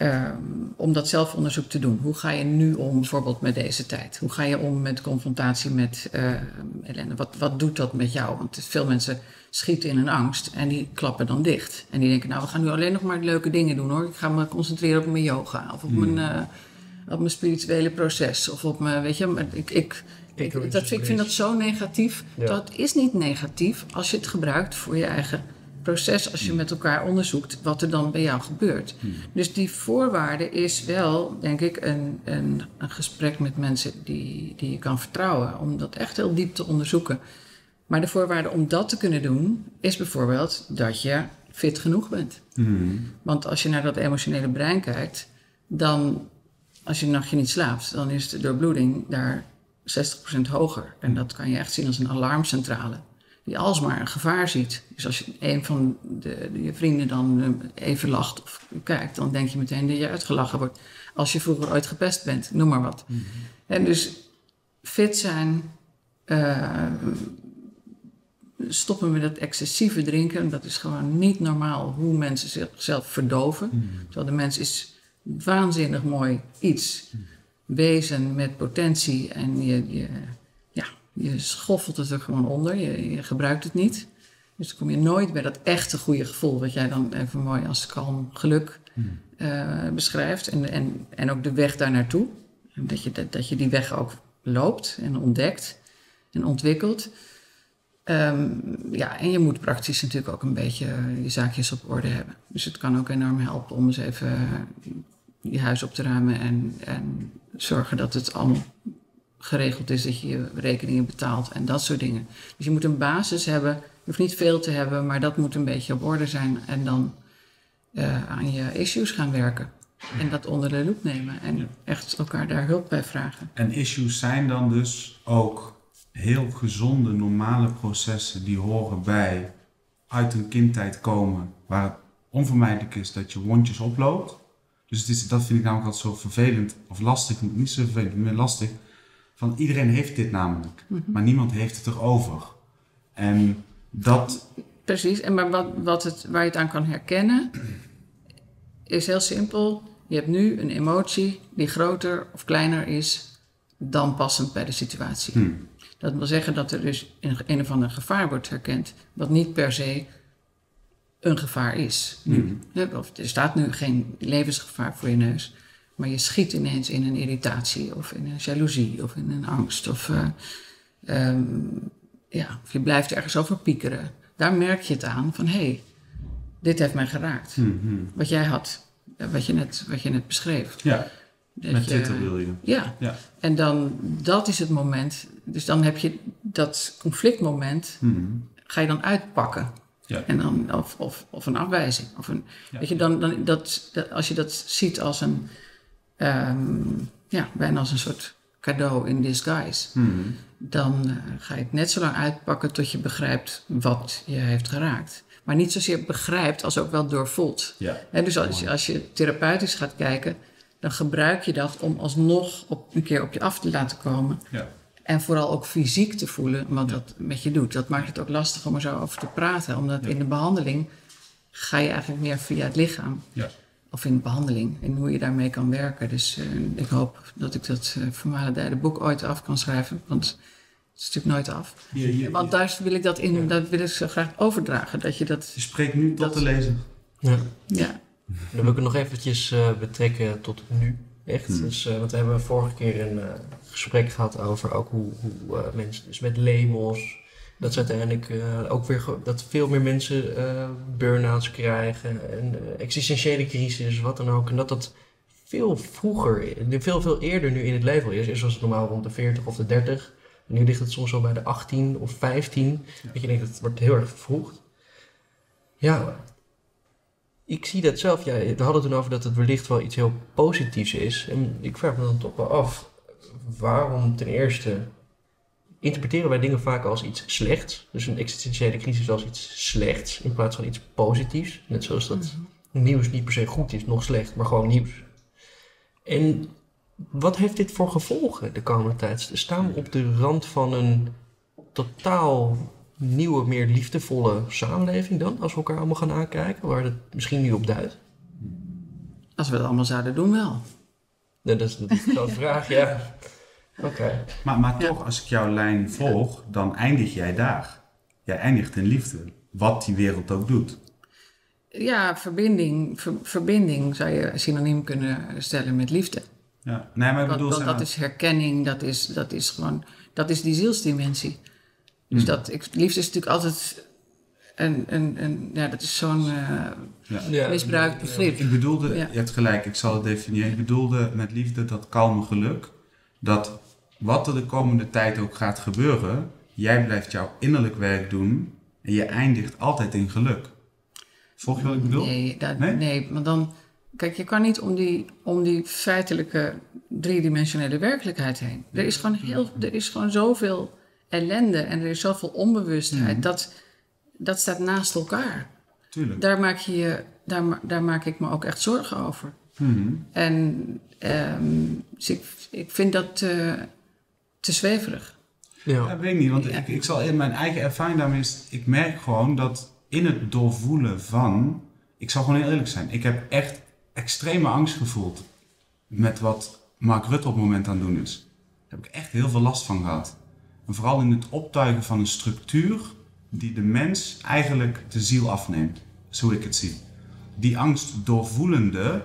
Ehm, om dat zelfonderzoek te doen. Hoe ga je nu om bijvoorbeeld met deze tijd? Hoe ga je om met confrontatie met ellende? Wat, wat doet dat met jou? Want veel mensen schieten in een angst en die klappen dan dicht. En die denken, nou, we gaan nu alleen nog maar leuke dingen doen hoor. Ik ga me concentreren op mijn yoga of op, mijn, eh, op mijn spirituele proces. Of op mijn, weet je, maar ik, ik, ik, dat, ik vind dat zo negatief. Ja. Dat is niet negatief als je het gebruikt voor je eigen proces. Als je met elkaar onderzoekt wat er dan bij jou gebeurt. Dus die voorwaarde is wel, denk ik, een, een, een gesprek met mensen die, die je kan vertrouwen. Om dat echt heel diep te onderzoeken. Maar de voorwaarde om dat te kunnen doen, is bijvoorbeeld dat je fit genoeg bent. Want als je naar dat emotionele brein kijkt, dan als je een nachtje niet slaapt, dan is de doorbloeding daar 60% hoger. En dat kan je echt zien als een alarmcentrale. Die alsmaar een gevaar ziet. Dus als je een van de, de- je vrienden dan eh, even lacht of kijkt, dan denk je meteen dat je uitgelachen wordt. Als je vroeger ooit gepest bent, noem maar wat. En dus fit zijn, eh, stoppen met dat excessieve drinken. Dat is gewoon niet normaal hoe mensen zichzelf verdoven. Terwijl de mens is waanzinnig mooi iets. Wezen met potentie en je, je, je schoffelt het er gewoon onder. Je, je gebruikt het niet. Dus dan kom je nooit bij dat echte goede gevoel, wat jij dan even mooi als kalm geluk eh, beschrijft. En, en, en ook de weg daar naartoe. Dat, je, dat, dat je die weg ook loopt en ontdekt en ontwikkelt. Ehm, ja, en je moet praktisch natuurlijk ook een beetje je zaakjes op orde hebben. Dus het kan ook enorm helpen om eens even je huis op te ruimen en, en zorgen dat het allemaal geregeld is, dat je je rekeningen betaalt en dat soort dingen. Dus je moet een basis hebben. Je hoeft niet veel te hebben, maar dat moet een beetje op orde zijn. En dan eh, aan je issues gaan werken. En dat onder de loep nemen. En echt elkaar daar hulp bij vragen. En issues zijn dan dus ook heel gezonde, normale processen die horen bij uit een kindtijd komen, waar het onvermijdelijk is dat je wondjes oploopt. Dus het is, dat vind ik namelijk altijd zo vervelend, of lastig, niet zo vervelend, meer lastig. Van iedereen heeft dit namelijk, maar niemand heeft het erover. En dat, Precies, en maar wat, wat het, waar je het aan kan herkennen, is heel simpel. Je hebt nu een emotie die groter of kleiner is dan passend bij de situatie. Hmm. Dat wil zeggen dat er dus een, een of ander gevaar wordt herkend, wat niet per se een gevaar is. Hè, Of er staat nu geen levensgevaar voor je neus, maar je schiet ineens in een irritatie of in een jaloezie of in een angst. Of, eh, ehm, ja, of je blijft ergens over piekeren. Daar merk je het aan van hé, hey, dit heeft mij geraakt. Wat jij had. eh, wat, je net, wat je net beschreef. Ja, Dat met je- Twitter wil je. Ja. Ja. en dan, dat is het moment. Dus dan heb je dat conflictmoment, Mhm. ga je dan uitpakken. Ja. En dan, of, of, of een afwijzing. Of een, Ja. Weet je, dan, dan, dat, dat, als je dat ziet als een, ehm, ja, bijna als een soort cadeau in disguise, Mhm. dan eh, ga je het net zo lang uitpakken tot je begrijpt wat je heeft geraakt. Maar niet zozeer begrijpt als ook wel doorvoelt. Ja. Hè, dus als, als je therapeutisch gaat kijken, dan gebruik je dat om alsnog op, een keer op je af te laten komen. Ja. En vooral ook fysiek te voelen wat Ja. dat met je doet. Dat maakt het ook lastig om er zo over te praten. Omdat Ja. in de behandeling ga je eigenlijk meer via het lichaam. Ja. Of in de behandeling. En hoe je daarmee kan werken. Dus eh, ik hoop dat ik dat uh, vermalendijde boek ooit af kan schrijven. Want het is natuurlijk nooit af. Hier, hier, Want daar wil ik dat in, Ja. dat wil ik zo graag overdragen. Dat je dat, Je spreekt nu tot de lezer. Ja. ja. Dan wil ik het nog eventjes eh, betrekken tot nu. Echt. Hmm. Dus, eh, want we hebben vorige keer een eh, gesprek gehad over ook hoe, hoe eh, mensen, dus met labels, dat ze uiteindelijk eh, ook weer, dat veel meer mensen eh burn-outs krijgen en eh, existentiële crisis, wat dan ook. En dat dat veel vroeger, veel, veel eerder nu in het leven is. Eerst was het normaal rond de 40 of de 30. En nu ligt het soms al bij de 18 of 15. Dat je denkt, het wordt heel erg vervroegd. Ja, ik zie dat zelf. Ja, we hadden het toen over dat het wellicht wel iets heel positiefs is. En ik vraag me dan toch wel af, waarom ten eerste interpreteren wij dingen vaak als iets slechts? Dus een existentiële crisis als iets slechts in plaats van iets positiefs. Net zoals dat nieuws niet per se goed is, nog slecht, maar gewoon nieuws. En wat heeft dit voor gevolgen de komende tijd? Staan we op de rand van een totaal nieuwe, meer liefdevolle samenleving dan? Als we elkaar allemaal gaan aankijken, waar het misschien nu op duidt? Als we dat allemaal zouden doen, wel. Dat is is *laughs* zo'n vraag, ja. Oké. Maar, maar Ja. toch, als ik jouw lijn volg, dan eindig jij daar. Jij eindigt in liefde. Wat die wereld ook doet. Ja, verbinding, ver- verbinding zou je synoniem kunnen stellen met liefde. Ja. Nee, maar ik Want, bedoel... want zeg dat maar- is herkenning, dat is, dat is gewoon, dat is die zielsdimensie. Dus Hmm. dat, ik, liefde is natuurlijk altijd een, een, een ja, dat is zo'n eh, ja. Ja, misbruikt begrip. Ik bedoelde, Ja. je hebt gelijk, ik zal het definiëren. Ik bedoelde met liefde dat kalme geluk. Dat wat er de komende tijd ook gaat gebeuren, jij blijft jouw innerlijk werk doen en je eindigt altijd in geluk. Volg je wat ik bedoel? Nee, dat, Nee? nee? maar dan... Kijk, je kan niet om die, om die feitelijke driedimensionele werkelijkheid heen. Er is gewoon, heel, er is gewoon zoveel ellende en er is zoveel onbewustheid. Mhm. Dat, dat staat naast elkaar. Tuurlijk. Daar maak, je, daar, daar maak ik me ook echt zorgen over. Mhm. En ehm, dus ik, ik vind dat eh, te zweverig. Ja, Ja. weet ik niet, want Ja. ik, ik zal in mijn eigen ervaring daarmee is, ik merk gewoon dat in het doorvoelen van, ik zal gewoon heel eerlijk zijn, ik heb echt extreme angst gevoeld met wat Mark Rutte op het moment aan het doen is. Daar heb ik echt heel veel last van gehad. En vooral in het optuigen van een structuur die de mens eigenlijk de ziel afneemt, zo ik het zie. Die angst doorvoelende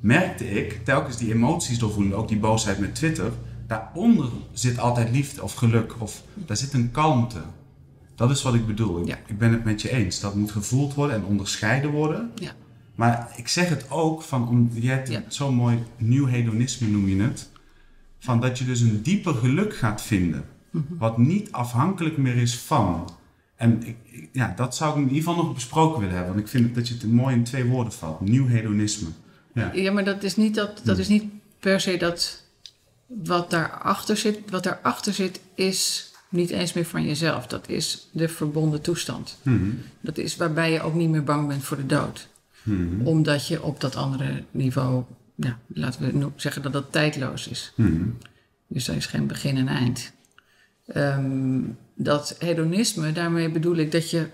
merkte ik, telkens die emoties doorvoelende, ook die boosheid met Twitter, daaronder zit altijd liefde of geluk, of daar zit een kalmte. Dat is wat ik bedoel. Ik, Ja. ik ben het met je eens. Dat moet gevoeld worden en onderscheiden worden. Ja. Maar ik zeg het ook van, om, je hebt Ja. zo'n mooi nieuw hedonisme noem je het, van dat je dus een dieper geluk gaat vinden, Mhm. wat niet afhankelijk meer is van. En ik- ja, dat zou ik in ieder geval nog besproken willen hebben, want ik vind dat je het mooi in twee woorden valt. Nieuw hedonisme. Ja. Ja, maar dat is niet, dat, dat is niet per se dat wat daarachter zit. Wat daarachter zit is niet eens meer van jezelf. Dat is de verbonden toestand. Mhm. Dat is waarbij je ook niet meer bang bent voor de dood. Mhm. Omdat je op dat andere niveau, ja, laten we zeggen dat dat tijdloos is. Mhm. Dus er is geen begin en eind. Ehm, dat hedonisme, daarmee bedoel ik dat je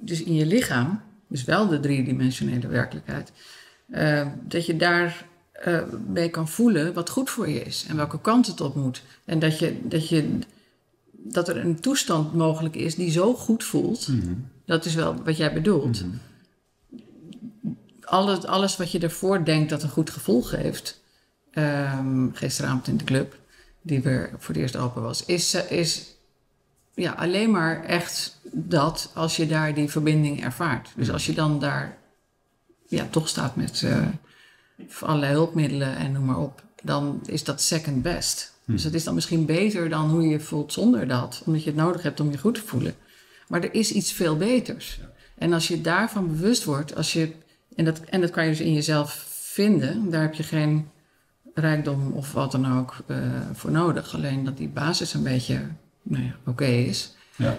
dus in je lichaam, dus wel de driedimensionele werkelijkheid, eh, dat je daar eh, mee kan voelen wat goed voor je is en welke kant het op moet. En dat, je, dat, je, dat er een toestand mogelijk is die zo goed voelt, Mhm. dat is wel wat jij bedoelt. Mhm. Alles, alles wat je ervoor denkt dat een goed gevoel geeft, ehm, gisteravond in de club, die weer voor het eerst open was, is, eh, is ja, alleen maar echt dat als je daar die verbinding ervaart. Dus als je dan daar ja, toch staat met uh, allerlei hulpmiddelen en noem maar op, dan is dat second best. Hm. Dus het is dan misschien beter dan hoe je je voelt zonder dat, omdat je het nodig hebt om je goed te voelen. Maar er is iets veel beters. En als je daarvan bewust wordt, als je, en, dat, en dat kan je dus in jezelf vinden, daar heb je geen rijkdom of wat dan ook uh, voor nodig. Alleen dat die basis een beetje nou ja, oké is. Ja.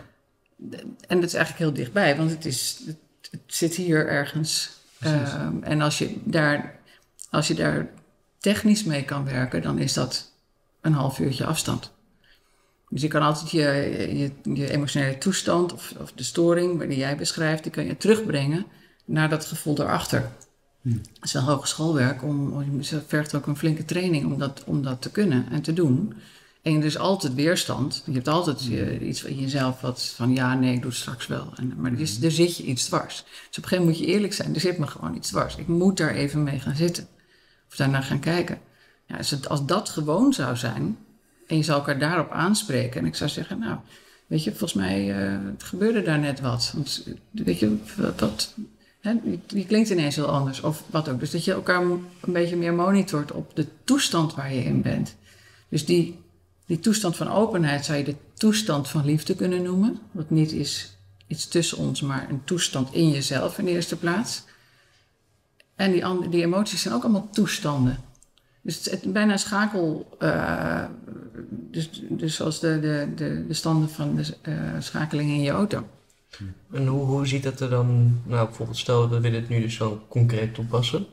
En dat is eigenlijk heel dichtbij, want het, is, het, het zit hier ergens. Um, en als je, daar, als je daar technisch mee kan werken, dan is dat een half uurtje afstand. Dus je kan altijd je, je, je emotionele toestand of, of, de storing die jij beschrijft, die kan je terugbrengen naar dat gevoel erachter. Hm. Het is wel hogeschoolwerk, om, om, het vergt ook een flinke training om dat, om dat te kunnen en te doen. En er is altijd weerstand. Je hebt altijd je, iets in jezelf wat van ja, nee, ik doe het straks wel. En, maar er, is, er zit je iets dwars. Dus op een gegeven moment moet je eerlijk zijn. Er zit me gewoon iets dwars. Ik moet daar even mee gaan zitten. Of daarnaar gaan kijken. Ja, als, het, als dat gewoon zou zijn. En je zou elkaar daarop aanspreken. En ik zou zeggen, nou, weet je, volgens mij uh, gebeurde daar net wat. Want, weet je, dat, klinkt ineens heel anders. Of wat ook. Dus dat je elkaar een beetje meer monitort op de toestand waar je in bent. Dus die die toestand van openheid zou je de toestand van liefde kunnen noemen. Wat niet is iets tussen ons, maar een toestand in jezelf in de eerste plaats. En die, andere, die emoties zijn ook allemaal toestanden. Dus het is bijna een schakel. Uh, dus, dus zoals de, de, de, de standen van de uh, schakeling in je auto. En hoe, hoe ziet dat er dan, nou bijvoorbeeld stel we willen het nu dus zo concreet toepassen.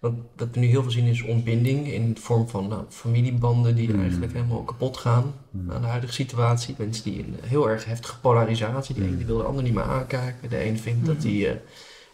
Wat, wat we nu heel veel zien is ontbinding in de vorm van nou, familiebanden die Mm. eigenlijk helemaal kapot gaan Mm. aan de huidige situatie. Mensen die in heel erg heftige polarisatie, die Mm. een die wil de ander niet meer aankijken. De een vindt dat die, eh,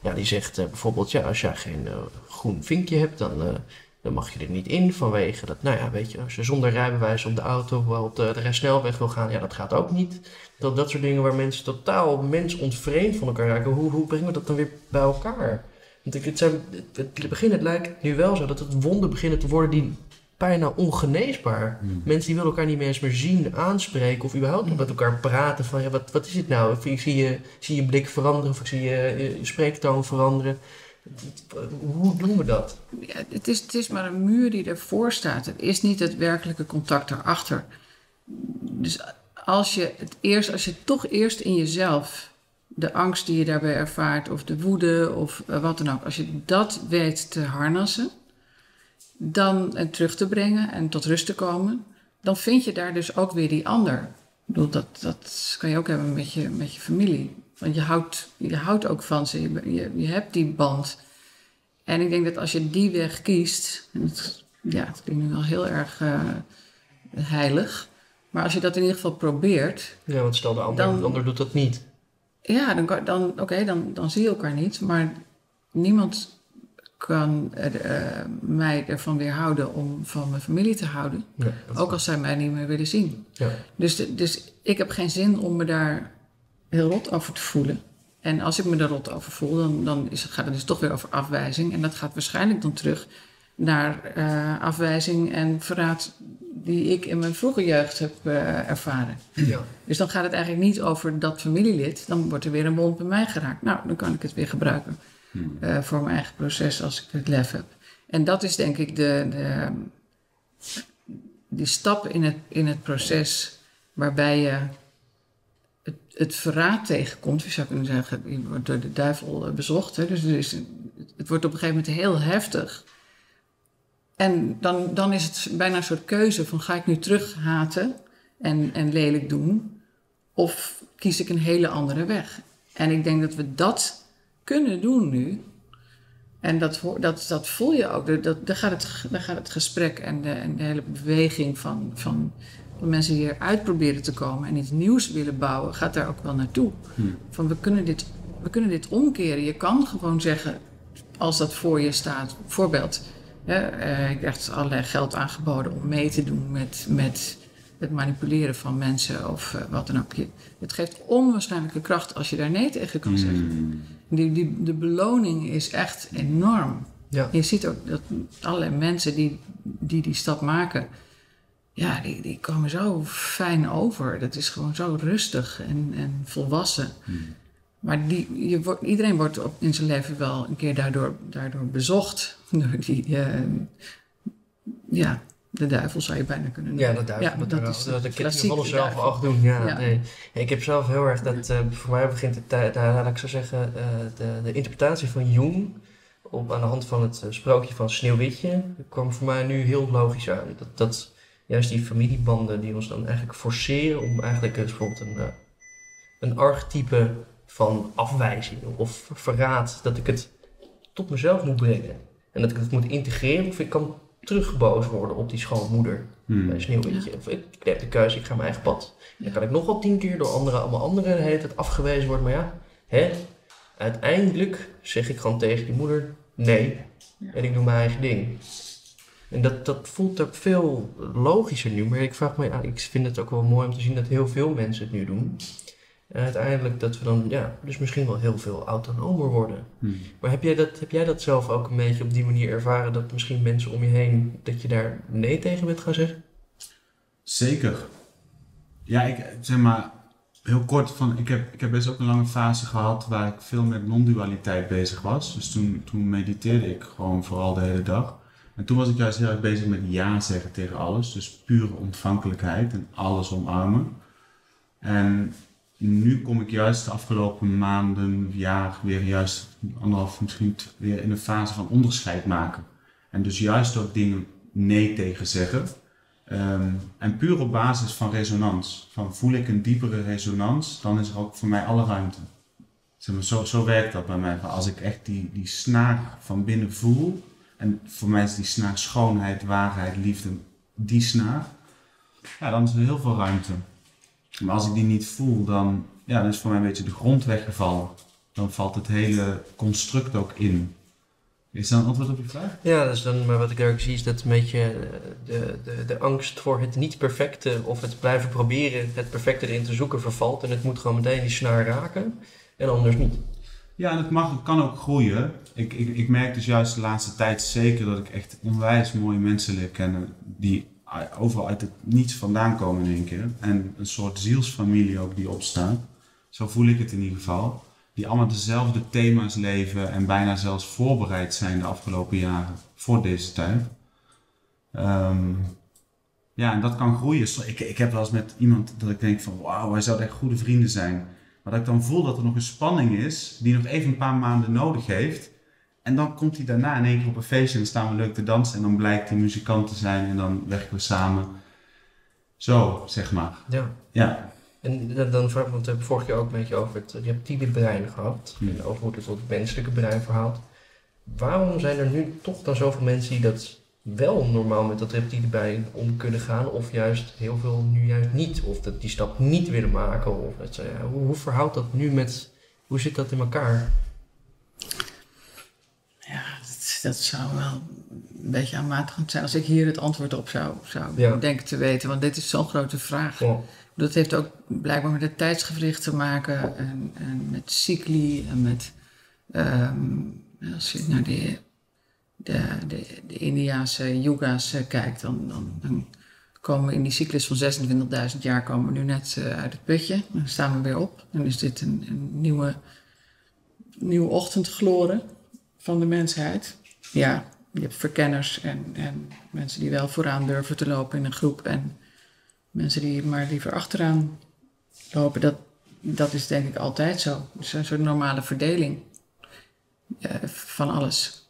ja, die zegt eh, bijvoorbeeld, ja, als jij geen eh, groen vinkje hebt, dan, eh, dan mag je er niet in vanwege dat, nou ja, weet je, als je zonder rijbewijs op de auto op de, de snelweg wil gaan, ja, dat gaat ook niet. Dat, dat soort dingen waar mensen totaal mensontvreemd van elkaar raken, hoe, hoe brengen we dat dan weer bij elkaar? Want ik, het, zijn, het, het begin, het lijkt nu wel zo dat het wonden beginnen te worden die bijna ongeneesbaar. Mm. Mensen die willen elkaar niet meer eens meer zien, aanspreken of überhaupt nog met elkaar praten van ja, wat, wat is dit nou? Of ik zie je, zie je blik veranderen of ik zie je, je, je spreektoon veranderen. Hoe doen we dat? Ja, het, is, het is maar een muur die ervoor staat. Het is niet het werkelijke contact erachter. Dus als je het eerst, als je toch eerst in jezelf de angst die je daarbij ervaart, of de woede, of uh, wat dan ook, als je dat weet te harnassen, dan en terug te brengen en tot rust te komen, dan vind je daar dus ook weer die ander. Ik bedoel, dat, dat kan je ook hebben met je, met je familie. Want je houdt, je houdt ook van ze, je, je, je hebt die band. En ik denk dat als je die weg kiest, en het, ja, het klinkt nu wel heel erg uh, heilig, maar als je dat in ieder geval probeert. Ja, want stel de ander, Dan- de ander doet dat niet. Ja, dan, dan, oké, dan, dan zie je elkaar niet. Maar niemand kan er, eh, mij ervan weerhouden om van mijn familie te houden. Ja, Ook als zij mij niet meer willen zien. ja. Dus, de- dus ik heb geen zin om me daar heel rot over te voelen. En als ik me er rot over voel, dan, dan is, gaat het dus toch weer over afwijzing. En dat gaat waarschijnlijk dan terug naar eh, afwijzing en verraad die ik in mijn vroege jeugd heb eh, ervaren. ja. Dus dan gaat het eigenlijk niet over dat familielid. Dan wordt er weer een wond bij mij geraakt. Nou, dan kan ik het weer gebruiken Hmm. eh, voor mijn eigen proces als ik het lef heb. En dat is denk ik de, de, die stap in het, in het proces waarbij je het, het verraad tegenkomt. Je zou kunnen zeggen, wordt door de duivel eh, bezocht. Hè? Dus is, het wordt op een gegeven moment heel heftig. En dan, dan is het bijna een soort keuze van ga ik nu terug haten en, en lelijk doen? Of kies ik een hele andere weg? En ik denk dat we dat kunnen doen nu. En dat, dat, dat voel je ook. Dat, dat, daar, gaat het, daar gaat het gesprek en de, en de hele beweging van, van, mensen die eruit proberen te komen en iets nieuws willen bouwen, gaat daar ook wel naartoe. Hmm. Van we kunnen, dit, we kunnen dit omkeren. Je kan gewoon zeggen, als dat voor je staat, bijvoorbeeld, hè, eh, je krijgt allerlei geld aangeboden om mee te doen met, met het manipuleren van mensen of eh, wat dan ook. Je, het geeft onwaarschijnlijke kracht als je daar nee tegen kan zeggen. Mm. Die, die, de beloning is echt enorm. Ja. Je ziet ook dat allerlei mensen die die, die stap maken, ja, die, die komen zo fijn over. Dat is gewoon zo rustig en, en volwassen. Mm. Maar die, je wordt, iedereen wordt op, in zijn leven wel een keer daardoor, daardoor bezocht. *laughs* Door die, eh, ja, de duivel zou je bijna kunnen noemen. Ja, de duivel. Ja, dat, is dat het klassieke van zelf duivel. afdoen. Ja, Ja. Nee. Ik heb zelf heel erg dat, eh, voor mij begint de tijd, nou, laat ik zo zeggen, eh, de, de interpretatie van Jung op, aan de hand van het eh, sprookje van Sneeuwwitje kwam voor mij nu heel logisch aan. Dat, dat juist die familiebanden die ons dan eigenlijk forceren om eigenlijk bijvoorbeeld een, een archetype van afwijzing of verraad, dat ik het tot mezelf moet brengen. En dat ik het moet integreren of ik kan teruggeboos worden op die schoonmoeder Hmm. bij Sneeuwwitje. Of ik, ik heb de keuze, ik ga mijn eigen pad. Dan kan ik nog wel tien keer door andere, allemaal anderen de hele tijd afgewezen worden. Maar ja, hè, uiteindelijk zeg ik gewoon tegen die moeder nee. Ja. En ik doe mijn eigen ding. En dat, dat voelt ook veel logischer nu. Maar ik vraag me, ja, ik vind het ook wel mooi om te zien dat heel veel mensen het nu doen. En uiteindelijk dat we dan, ja, dus misschien wel heel veel autonomer worden. Hmm. Maar heb jij, dat, heb jij dat zelf ook een beetje op die manier ervaren? Dat misschien mensen om je heen, dat je daar nee tegen bent gaan zeggen? Zeker. Ja, ik zeg maar heel kort van, ik heb, ik heb best ook een lange fase gehad waar ik veel met non-dualiteit bezig was. Dus toen, toen mediteerde ik gewoon vooral de hele dag. En toen was ik juist heel erg bezig met ja zeggen tegen alles. Dus pure ontvankelijkheid en alles omarmen. En nu kom ik juist de afgelopen maanden, jaar, weer juist anderhalf, misschien weer in een fase van onderscheid maken. En dus juist ook dingen nee tegen zeggen. Ehm, en puur op basis van resonans. Van voel ik een diepere resonans, dan is er ook voor mij alle ruimte. Zeg maar, zo, zo werkt dat bij mij. Als ik echt die, die snaar van binnen voel, en voor mij is die snaar schoonheid, waarheid, liefde, die snaar, ja, dan is er heel veel ruimte. Maar als ik die niet voel, dan, ja, dan is voor mij een beetje de grond weggevallen. Dan valt het hele construct ook in. Is dat een antwoord op je vraag? Ja, dus dan, maar wat ik ook zie is dat een beetje eh, de, de, de angst voor het niet perfecte of het blijven proberen het perfecte erin te zoeken vervalt. En het moet gewoon meteen die snaar raken en anders niet. Ja, en het, mag, het kan ook groeien. Ik, ik, ik merk dus juist de laatste tijd zeker dat ik echt onwijs mooie mensen leer kennen die overal uit het niets vandaan komen in één keer. En een soort zielsfamilie ook die opstaat. Zo voel ik het in ieder geval. Die allemaal dezelfde thema's leven en bijna zelfs voorbereid zijn de afgelopen jaren voor deze tijd. Ehm, ja, en dat kan groeien. Ik, ik heb wel eens met iemand dat ik denk van wauw, wij zouden echt goede vrienden zijn. Maar dat ik dan voel dat er nog een spanning is die nog even een paar maanden nodig heeft. En dan komt hij daarna in één keer op een feestje en dan staan we leuk te dansen. En dan blijkt hij muzikant te zijn en dan werken we samen. Zo, zeg maar. Ja. Ja. En dan, vraag ik, want we hebben vorige keer ook een beetje over het reptiele brein gehad. En over hoe het tot het menselijke brein verhaalt. Waarom zijn er nu toch dan zoveel mensen die dat wel normaal met dat reptiele brein om kunnen gaan? Of juist heel veel nu juist niet? Of dat die stap niet willen maken? Of ja, hoe, hoe verhoudt dat nu met... Hoe zit dat in elkaar? Dat, zou wel een beetje aanmatigend zijn als ik hier het antwoord op zou, zou Ja. denken te weten. Want dit is zo'n grote vraag. Ja. Dat heeft ook blijkbaar met het tijdsgewricht te maken en, en met cycli en met, ehm, als je naar de, de, de, de Indiaanse yoga's kijkt, dan, dan, dan komen we in die cyclus van 26.000 jaar komen we nu net eh, uit het putje. Dan staan we weer op. Dan is dit een, een nieuwe, nieuwe ochtendgloren van de mensheid. Ja, je hebt verkenners en, en mensen die wel vooraan durven te lopen in een groep en mensen die maar liever achteraan lopen. Dat, dat is denk ik altijd zo. Het is een soort normale verdeling eh, van alles.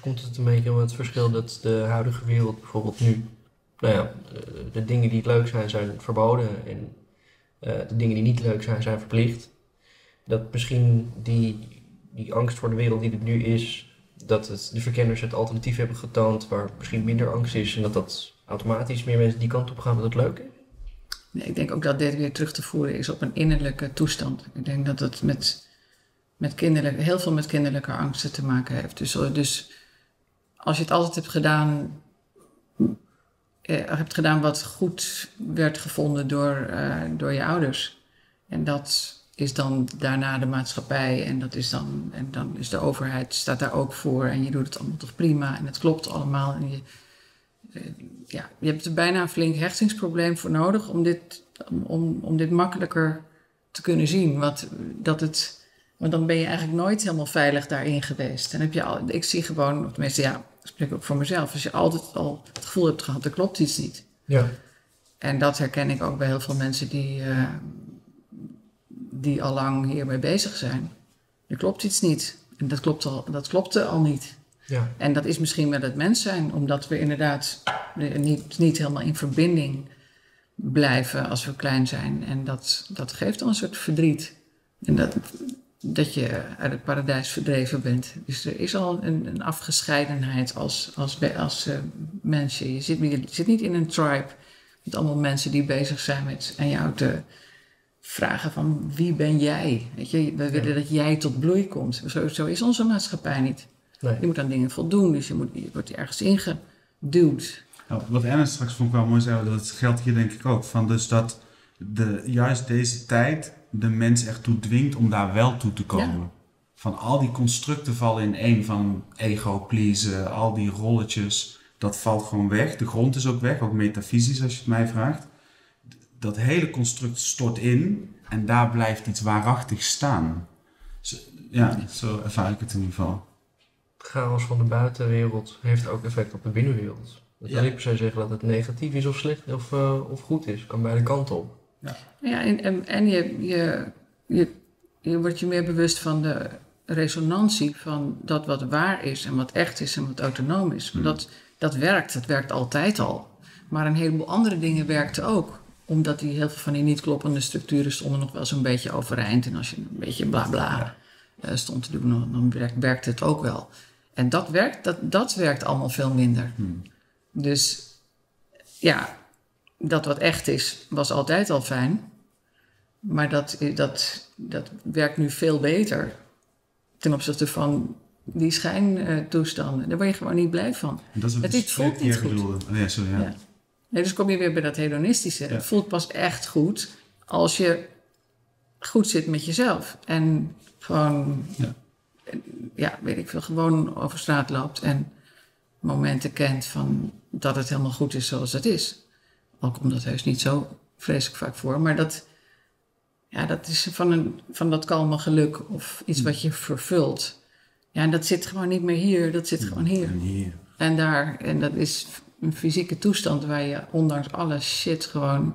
Komt het een beetje om het verschil dat de huidige wereld bijvoorbeeld nu... Nou ja, de, de dingen die leuk zijn, zijn verboden. En eh, de dingen die niet leuk zijn, zijn verplicht. Dat misschien die, die angst voor de wereld die er nu is... Dat het, de verkenners het alternatief hebben getoond waar misschien minder angst is. En dat dat automatisch meer mensen die kant op gaan, dat het leuk is. Nee, ik denk ook dat dit weer terug te voeren is op een innerlijke toestand. Ik denk dat het met, met kinderlijke, heel veel met kinderlijke angsten te maken heeft. Dus, dus als je het altijd hebt gedaan, eh, hebt gedaan wat goed werd gevonden door, eh, door je ouders. En dat is dan daarna de maatschappij en, dat is dan, en dan is de overheid staat daar ook voor. En je doet het allemaal toch prima en het klopt allemaal. En je, eh, ja, je hebt er bijna een flink hechtingsprobleem voor nodig om dit, om, om dit makkelijker te kunnen zien. Wat, dat het Want dan ben je eigenlijk nooit helemaal veilig daarin geweest. En heb je al, ik zie gewoon, of tenminste ja, ik spreek ook voor mezelf. Als je altijd al het gevoel hebt gehad, er klopt iets niet. Ja. En dat herken ik ook bij heel veel mensen die, uh, die al lang hiermee bezig zijn. Er klopt iets niet. En dat, klopt al, dat klopte al niet. Ja. En dat is misschien wel het mens zijn, omdat we inderdaad niet, niet helemaal in verbinding blijven als we klein zijn. En dat, dat geeft dan een soort verdriet. En dat, dat je uit het paradijs verdreven bent. Dus er is al een, een afgescheidenheid als, als, als uh, mensje. Je zit, je zit niet in een tribe met allemaal mensen die bezig zijn met aan jou te vragen van wie ben jij? Weet je, we willen dat jij tot bloei komt. Zo, zo is onze maatschappij niet. Nee. Je moet aan dingen voldoen, dus je, moet, je wordt ergens ingeduwd. Nou, wat Ernst straks vond ik wel mooi zei, dat geldt hier denk ik ook. Van dus dat de, juist deze tijd de mens ertoe dwingt om daar wel toe te komen. Ja. Van al die constructen vallen in één van ego, pleasen, al die rolletjes. Dat valt gewoon weg. De grond is ook weg, ook metafysisch als je het mij vraagt. Dat hele construct stort in en daar blijft iets waarachtig staan. Zo, ja, zo ervaar ik het in ieder geval. chaos van de buitenwereld heeft ook effect op de binnenwereld. Dat wil Ja. niet per se zeggen dat het negatief is of slecht of, eh, of goed is. kan beide kanten op. Ja, en, en, en je, je, je, je wordt je meer bewust van de resonantie van dat wat waar is en wat echt is en wat autonoom is. Hmm. Dat, dat werkt, dat werkt altijd al. Maar een heleboel andere dingen werkten ook. Omdat die heel veel van die niet kloppende structuren stonden nog wel zo'n beetje overeind. En als je een beetje bla bla eh, stond te doen, dan, dan werkt, werkte het ook wel. En dat werkt, dat, dat werkt allemaal veel minder. Hmm. Dus ja, dat wat echt is, was altijd al fijn. Maar dat, dat, dat werkt nu veel beter ten opzichte van die schijntoestanden. Daar word je gewoon niet blij van. Dat is Het is- voelt niet goed. bedoelde. Oh, ja, sorry, ja. Ja. Nee, dus kom je weer bij dat hedonistische. Ja. Het voelt pas echt goed als je goed zit met jezelf. En gewoon, Ja. ja, weet ik veel, gewoon over straat loopt en momenten kent van dat het helemaal goed is zoals het is. Al komt dat heus niet zo vreselijk vaak voor, maar dat, ja, dat is van, een, van dat kalme geluk of iets wat je vervult. Ja, en dat zit gewoon niet meer hier, dat zit gewoon hier. En hier. En daar, en dat is een fysieke toestand waar je ondanks alle shit gewoon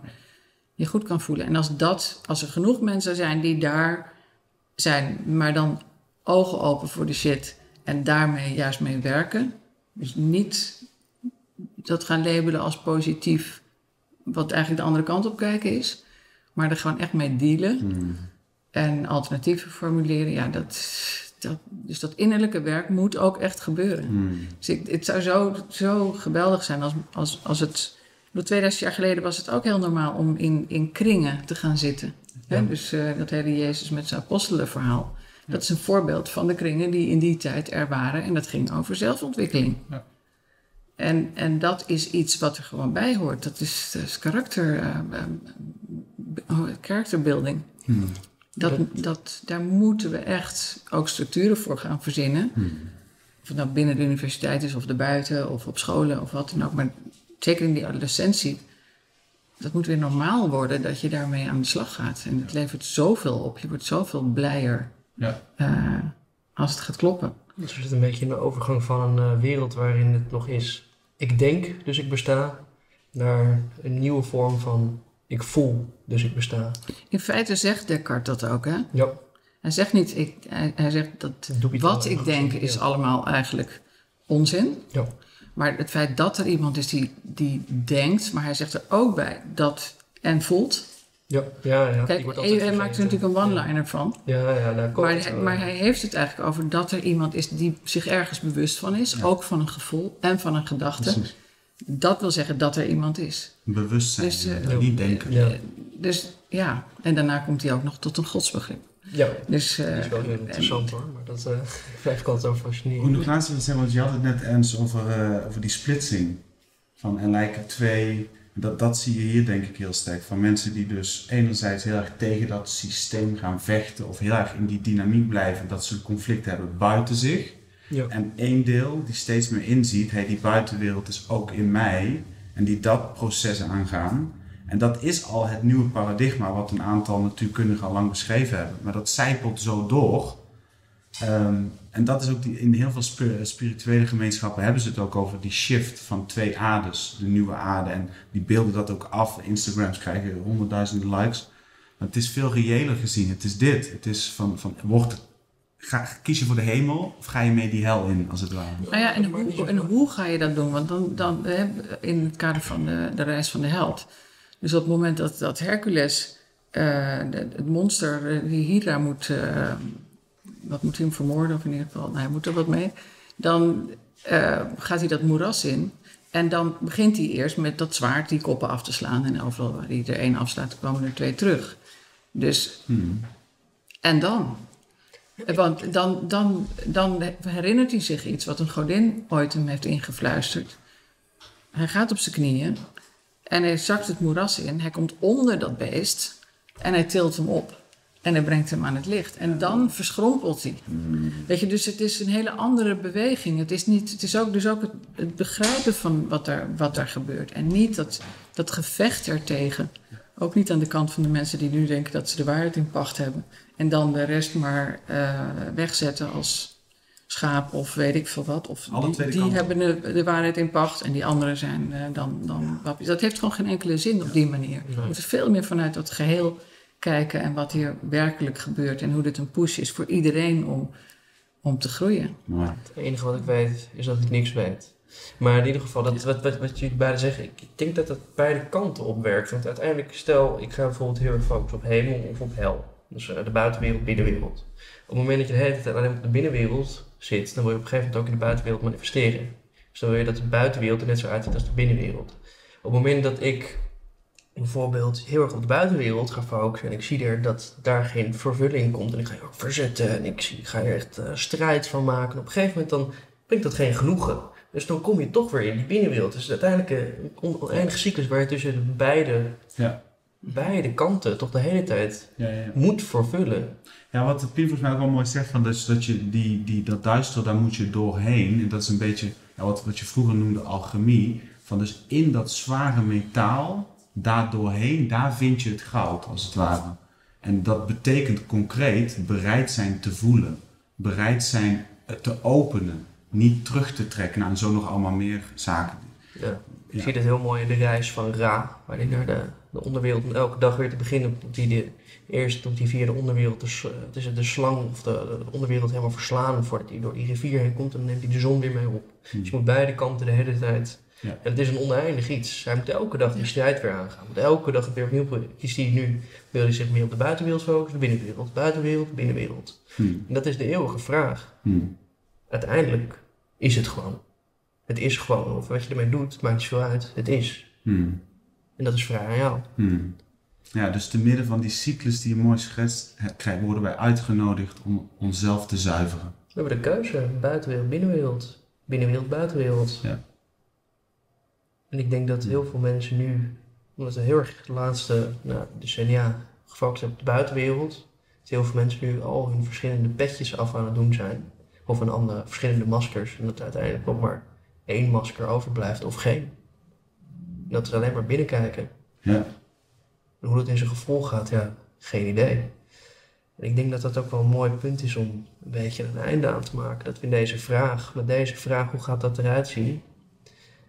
je goed kan voelen. En als dat, als er genoeg mensen zijn die daar zijn, maar dan ogen open voor de shit en daarmee juist mee werken. Dus niet dat gaan labelen als positief, wat eigenlijk de andere kant op kijken is, maar er gewoon echt mee dealen Hmm. en alternatieven formuleren. Ja, dat, dat, dus dat innerlijke werk moet ook echt gebeuren. Hmm. Dus ik, het zou zo, zo geweldig zijn als, als, als het. Bedoel, 2000 jaar geleden was het ook heel normaal om in, in kringen te gaan zitten. Hè? Ja. Dus eh, dat hele Jezus met zijn apostelenverhaal. Dat is een voorbeeld van de kringen die in die tijd er waren. En dat ging over zelfontwikkeling. Ja. En, en dat is iets wat er gewoon bij hoort. Dat is, dat is karakter, eh, eh, oh, characterbuilding. Hmm. Dat, dat, daar moeten we echt ook structuren voor gaan verzinnen. Hmm. Of het nou binnen de universiteit is, of erbuiten, of op scholen, of wat dan ook. Maar zeker in die adolescentie, dat moet weer normaal worden dat je daarmee aan de slag gaat. En het levert zoveel op. Je wordt zoveel blijer Ja. eh, als het gaat kloppen. Dus we zitten een beetje in de overgang van een eh, wereld waarin het nog is. Ik denk, dus ik besta. Naar een nieuwe vorm van ik voel, dus ik besta. In feite zegt Descartes dat ook, hè? Ja, Hij zegt niet, ik, hij, hij zegt dat wat ik denk is Ja. allemaal eigenlijk onzin. Ja. Maar het feit dat er iemand is die, die denkt, maar hij zegt er ook bij dat en voelt. Ja, ja, ja. Kijk, hij maakt er natuurlijk een one-liner van. Ja, ja, daar komt Maar, het hij, wel. maar hij heeft het eigenlijk over dat er iemand is die zich ergens bewust van is. Ja. Ook van een gevoel en van een gedachte. Precies. Dat wil zeggen dat er iemand is. Bewustzijn, Dus, eh, niet denken. Ja, Dus ja, en daarna komt hij ook nog tot een godsbegrip. ja. Dus, eh, dat is wel heel interessant hoor, maar dat eh *laughs* blijf ik altijd over Hoe fascinerend. nog laatst willen zeggen, want je had het net eens over, eh, over die splitsing. Van en lijken twee. Dat, dat zie je hier denk ik heel sterk. Van mensen die dus enerzijds heel erg tegen dat systeem gaan vechten. Of heel erg in die dynamiek blijven. Dat ze conflict hebben buiten zich. En één deel die steeds meer inziet. Hey, die buitenwereld is ook in mij. En die dat proces aangaan. En dat is al het nieuwe paradigma, wat een aantal natuurkundigen al lang beschreven hebben. Maar dat zijpelt zo door. Ehm, en dat is ook die, in heel veel spirituele gemeenschappen hebben ze het ook over die shift van twee aardes, de nieuwe aarde. En die beelden dat ook af. Instagrams krijgen honderdduizenden likes. Maar het is veel reëler gezien. Het is dit. Het is van, van wordt, ga, kies je voor de hemel of ga je mee die hel in, als het ware? Nou ja, en hoe, en hoe ga je dat doen? Want dan, dan in het kader van de, de reis van de held. Dus op het moment dat, dat Hercules uh, het monster, eh, die Hydra moet, uh, wat moet hij hem vermoorden, of in ieder geval, nou, hij moet er wat mee. Dan uh, gaat hij dat moeras in. En dan begint hij eerst met dat zwaard die koppen af te slaan. En overal waar hij er één afslaat, komen er twee terug. Dus, hmm. en dan? Want dan, dan, dan herinnert hij zich iets wat een godin ooit hem heeft ingefluisterd. Hij gaat op zijn knieën en hij zakt het moeras in. Hij komt onder dat beest en hij tilt hem op. En hij brengt hem aan het licht. En dan verschrompelt hij. Weet je, dus het is een hele andere beweging. Het is, niet, het is ook, dus ook het, begrijpen van wat er, wat er gebeurt. En niet dat, dat gevecht ertegen. Ook niet aan de kant van de mensen die nu denken dat ze de waarheid in pacht hebben. En dan de rest maar uh, wegzetten als schaap of weet ik veel wat. Of die, die hebben de, de, waarheid in pacht en die anderen zijn uh, dan, dan wappies. Dat heeft gewoon geen enkele zin op die manier. We moeten veel meer vanuit dat geheel kijken en wat hier werkelijk gebeurt. En hoe dit een push is voor iedereen om, om te groeien. Het enige wat ik weet is dat ik niks weet. Maar in ieder geval, dat, wat, wat, wat jullie beiden zeggen, ik denk dat dat beide kanten op werkt. Want uiteindelijk, stel, ik ga bijvoorbeeld heel erg focussen op hemel of op hel. Dus uh, de buitenwereld, binnenwereld. Op het moment dat je de hele tijd alleen op de binnenwereld zit, dan wil je op een gegeven moment ook in de buitenwereld manifesteren. Dus dan wil je dat de buitenwereld er net zo uitziet als de binnenwereld. Op het moment dat ik bijvoorbeeld heel erg op de buitenwereld ga focussen en ik zie er dat daar geen vervulling komt en ik ga je ook verzetten en ik, ga er echt uh, strijd van maken. En op een gegeven moment dan brengt dat geen genoegen. Dus dan kom je toch weer in die binnenwereld. Dus uiteindelijk een oneindige cyclus waar je tussen beide, ja. Beide kanten toch de hele tijd ja, ja, moet vervullen. Ja, wat Pien volgens mij ook wel mooi zegt, van dus dat je die, die, dat duister, daar moet je doorheen. En dat is een beetje wat, wat je vroeger noemde alchemie. Van dus in dat zware metaal, daar doorheen, daar vind je het goud, als het ware. En dat betekent concreet bereid zijn te voelen. Bereid zijn te openen niet terug te trekken. Nou, en zo nog allemaal meer zaken. Ja. Je ziet het heel mooi in de reis van Ra, waarin naar de, de onderwereld elke dag weer te beginnen. Tot hij de, eerst tot hij via de onderwereld, dus, uh, de slang of de, de, onderwereld helemaal verslaan voordat hij door die rivier heen komt. En dan neemt hij de zon weer mee op. Hmm. Dus je moet beide kanten de hele tijd. Ja. En het is een oneindig iets. Hij moet elke dag die strijd weer aangaan. Moet elke dag weer opnieuw kiest hij nu, wil hij zich meer op de buitenwereld focussen, de binnenwereld, de buitenwereld, de binnenwereld. Hmm. En dat is de eeuwige vraag. Hmm. Uiteindelijk is het gewoon. Het is gewoon. Of wat je ermee doet, maakt niet zoveel uit. Het is. Hmm. En dat is vrij aan jou. Hmm. Ja, dus te midden van die cyclus die je mooi schetst, worden wij uitgenodigd om onszelf te zuiveren. We hebben de keuze. Buitenwereld, binnenwereld. Binnenwereld, buitenwereld. Ja. En ik denk dat heel veel mensen nu, omdat we heel erg de laatste nou, decennia gefocust hebben op de buitenwereld, dat heel veel mensen nu al hun verschillende petjes af aan het doen zijn of een andere verschillende maskers. En dat uiteindelijk nog maar één masker overblijft of geen. Dat ze alleen maar binnenkijken. Ja. En hoe dat in zijn gevolg gaat, ja, geen idee. En ik denk dat dat ook wel een mooi punt is om een beetje een einde aan te maken. Dat we in deze vraag, met deze vraag, hoe gaat dat eruit zien?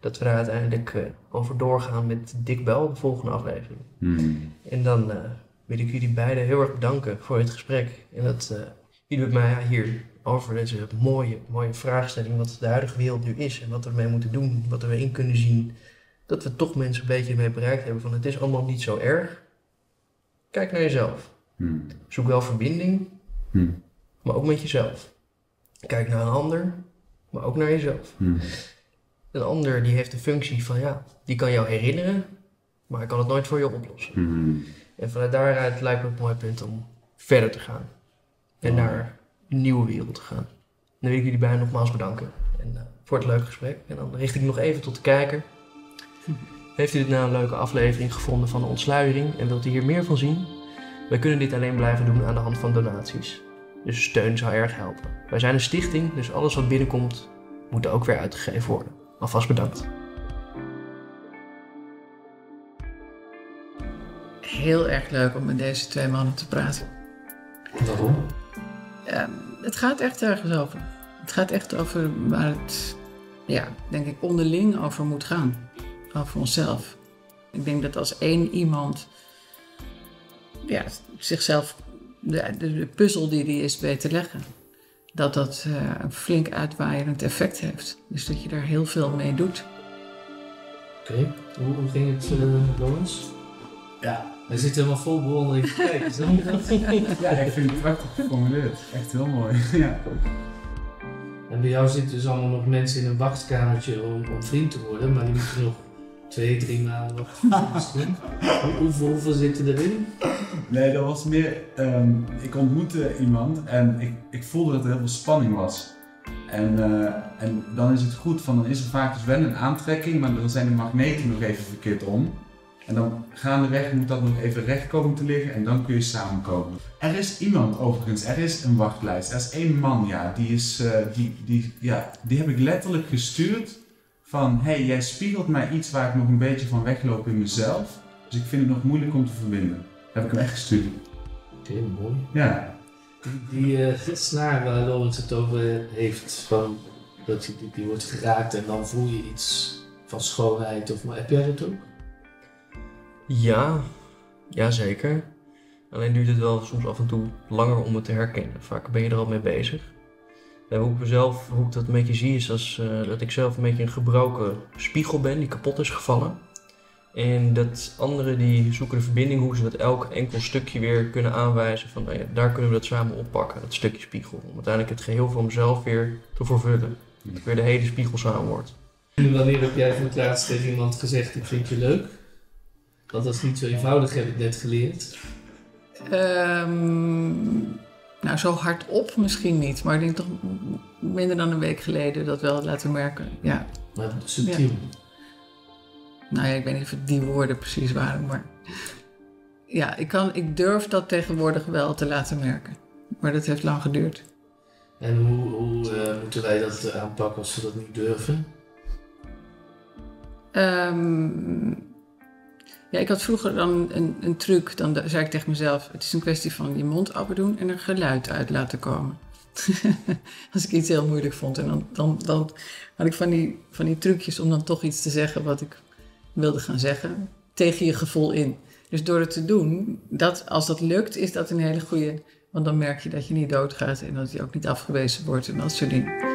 Dat we daar uiteindelijk uh, over doorgaan met Dick Bel, de volgende aflevering. Hmm. En dan uh, wil ik jullie beiden heel erg bedanken voor het gesprek. En dat uh, jullie met mij hier over deze mooie, mooie vraagstelling wat de huidige wereld nu is en wat we ermee moeten doen, wat we in kunnen zien. Dat we toch mensen een beetje mee bereikt hebben van het is allemaal niet zo erg. Kijk naar jezelf. Hmm. Zoek wel verbinding, hmm. maar ook met jezelf. Kijk naar een ander, maar ook naar jezelf. Hmm. Een ander die heeft een functie van ja, die kan jou herinneren, maar hij kan het nooit voor je oplossen. En vanuit daaruit lijkt me het een mooi punt om verder te gaan. En naar nieuwe wereld te gaan. Dan wil ik jullie bijna nogmaals bedanken en, uh, voor het leuke gesprek. En dan richt ik nog even tot de kijker. Heeft u dit nou een leuke aflevering gevonden van de ontsluiering en wilt u hier meer van zien? Wij kunnen dit alleen blijven doen aan de hand van donaties. Dus steun zou erg helpen. Wij zijn een stichting, dus alles wat binnenkomt moet ook weer uitgegeven worden. Alvast bedankt. heel erg leuk om met deze twee mannen te praten. Waarom? Ehm, het gaat echt ergens over. Het gaat echt over waar het, ja, denk ik, onderling over moet gaan. Over onszelf. Ik denk dat als één iemand ja, zichzelf de, de, de puzzel die die is weet te leggen, dat dat eh, een flink uitwaaierend effect heeft. Dus dat je daar heel veel mee doet. Oké, hoe, hoe ging het, uh, Lawrence? Ja. Hij zit helemaal vol bewondering te kijken, snap je dat? *laughs* ja, ik vind het prachtig geformuleerd. Echt heel mooi. *laughs* ja. En bij jou zitten dus allemaal nog mensen in een wachtkamertje om, om vriend te worden, maar die moeten nog twee, drie maanden misschien. *laughs* Hoe- hoeveel, hoeveel zitten erin? Nee, dat was meer. ehm, ik ontmoette iemand en ik, ik voelde dat er heel veel spanning was. En, eh, en dan is het goed, van, dan is er vaak dus wel een aantrekking, maar dan zijn de magneten nog even verkeerd om. En dan gaandeweg moet dat nog even recht komen te liggen en dan kun je samenkomen. Er is iemand overigens, er is een wachtlijst. Er is één man, ja, die, is, eh, die, die, ja, die heb ik letterlijk gestuurd van hey, jij spiegelt mij iets waar ik nog een beetje van wegloop in mezelf. Dus ik vind het nog moeilijk om te verbinden. Heb ik hem echt gestuurd. Oké, mooi. Ja. Die, die eh, snaar waar Lawrence het over heeft, van, dat die, die, die wordt geraakt en dan voel je iets van schoonheid. Of, maar heb jij dat ook? Ja, ja zeker. Alleen duurt het wel soms af en toe langer om het te herkennen. Vaak ben je er al mee bezig. En hoe ik mezelf, hoe ik dat een beetje zie, is als, eh, dat ik zelf een beetje een gebroken spiegel ben die kapot is gevallen. En dat anderen die zoeken de verbinding hoe ze dat elk enkel stukje weer kunnen aanwijzen van nou ja, daar kunnen we dat samen oppakken, dat stukje spiegel. Om uiteindelijk het geheel van mezelf weer te vervullen. Dat weer de hele spiegel samen wordt. En wanneer heb jij voor het laatst tegen iemand gezegd, ik vind je leuk? Want dat is niet zo eenvoudig, heb ik net geleerd. Ehm, nou, zo hardop misschien niet, maar ik denk toch minder dan een week geleden dat wel laten merken. Ja, Maar subtiel. nou ja, ik weet niet of die woorden precies waren, maar ja, ik, kan, ik durf dat tegenwoordig wel te laten merken. Maar dat heeft lang geduurd. En hoe, hoe eh, moeten wij dat eh, aanpakken als we dat niet durven? Ehm, ja, ik had vroeger dan een, een truc. Dan da- zei ik tegen mezelf: Het is een kwestie van je mond open doen en er geluid uit laten komen. *laughs* Als ik iets heel moeilijk vond. En dan, dan, dan had ik van die, van die trucjes om dan toch iets te zeggen wat ik wilde gaan zeggen. Tegen je gevoel in. Dus door het te doen, dat, als dat lukt, is dat een hele goede. Want dan merk je dat je niet doodgaat en dat je ook niet afgewezen wordt en dat soort dingen.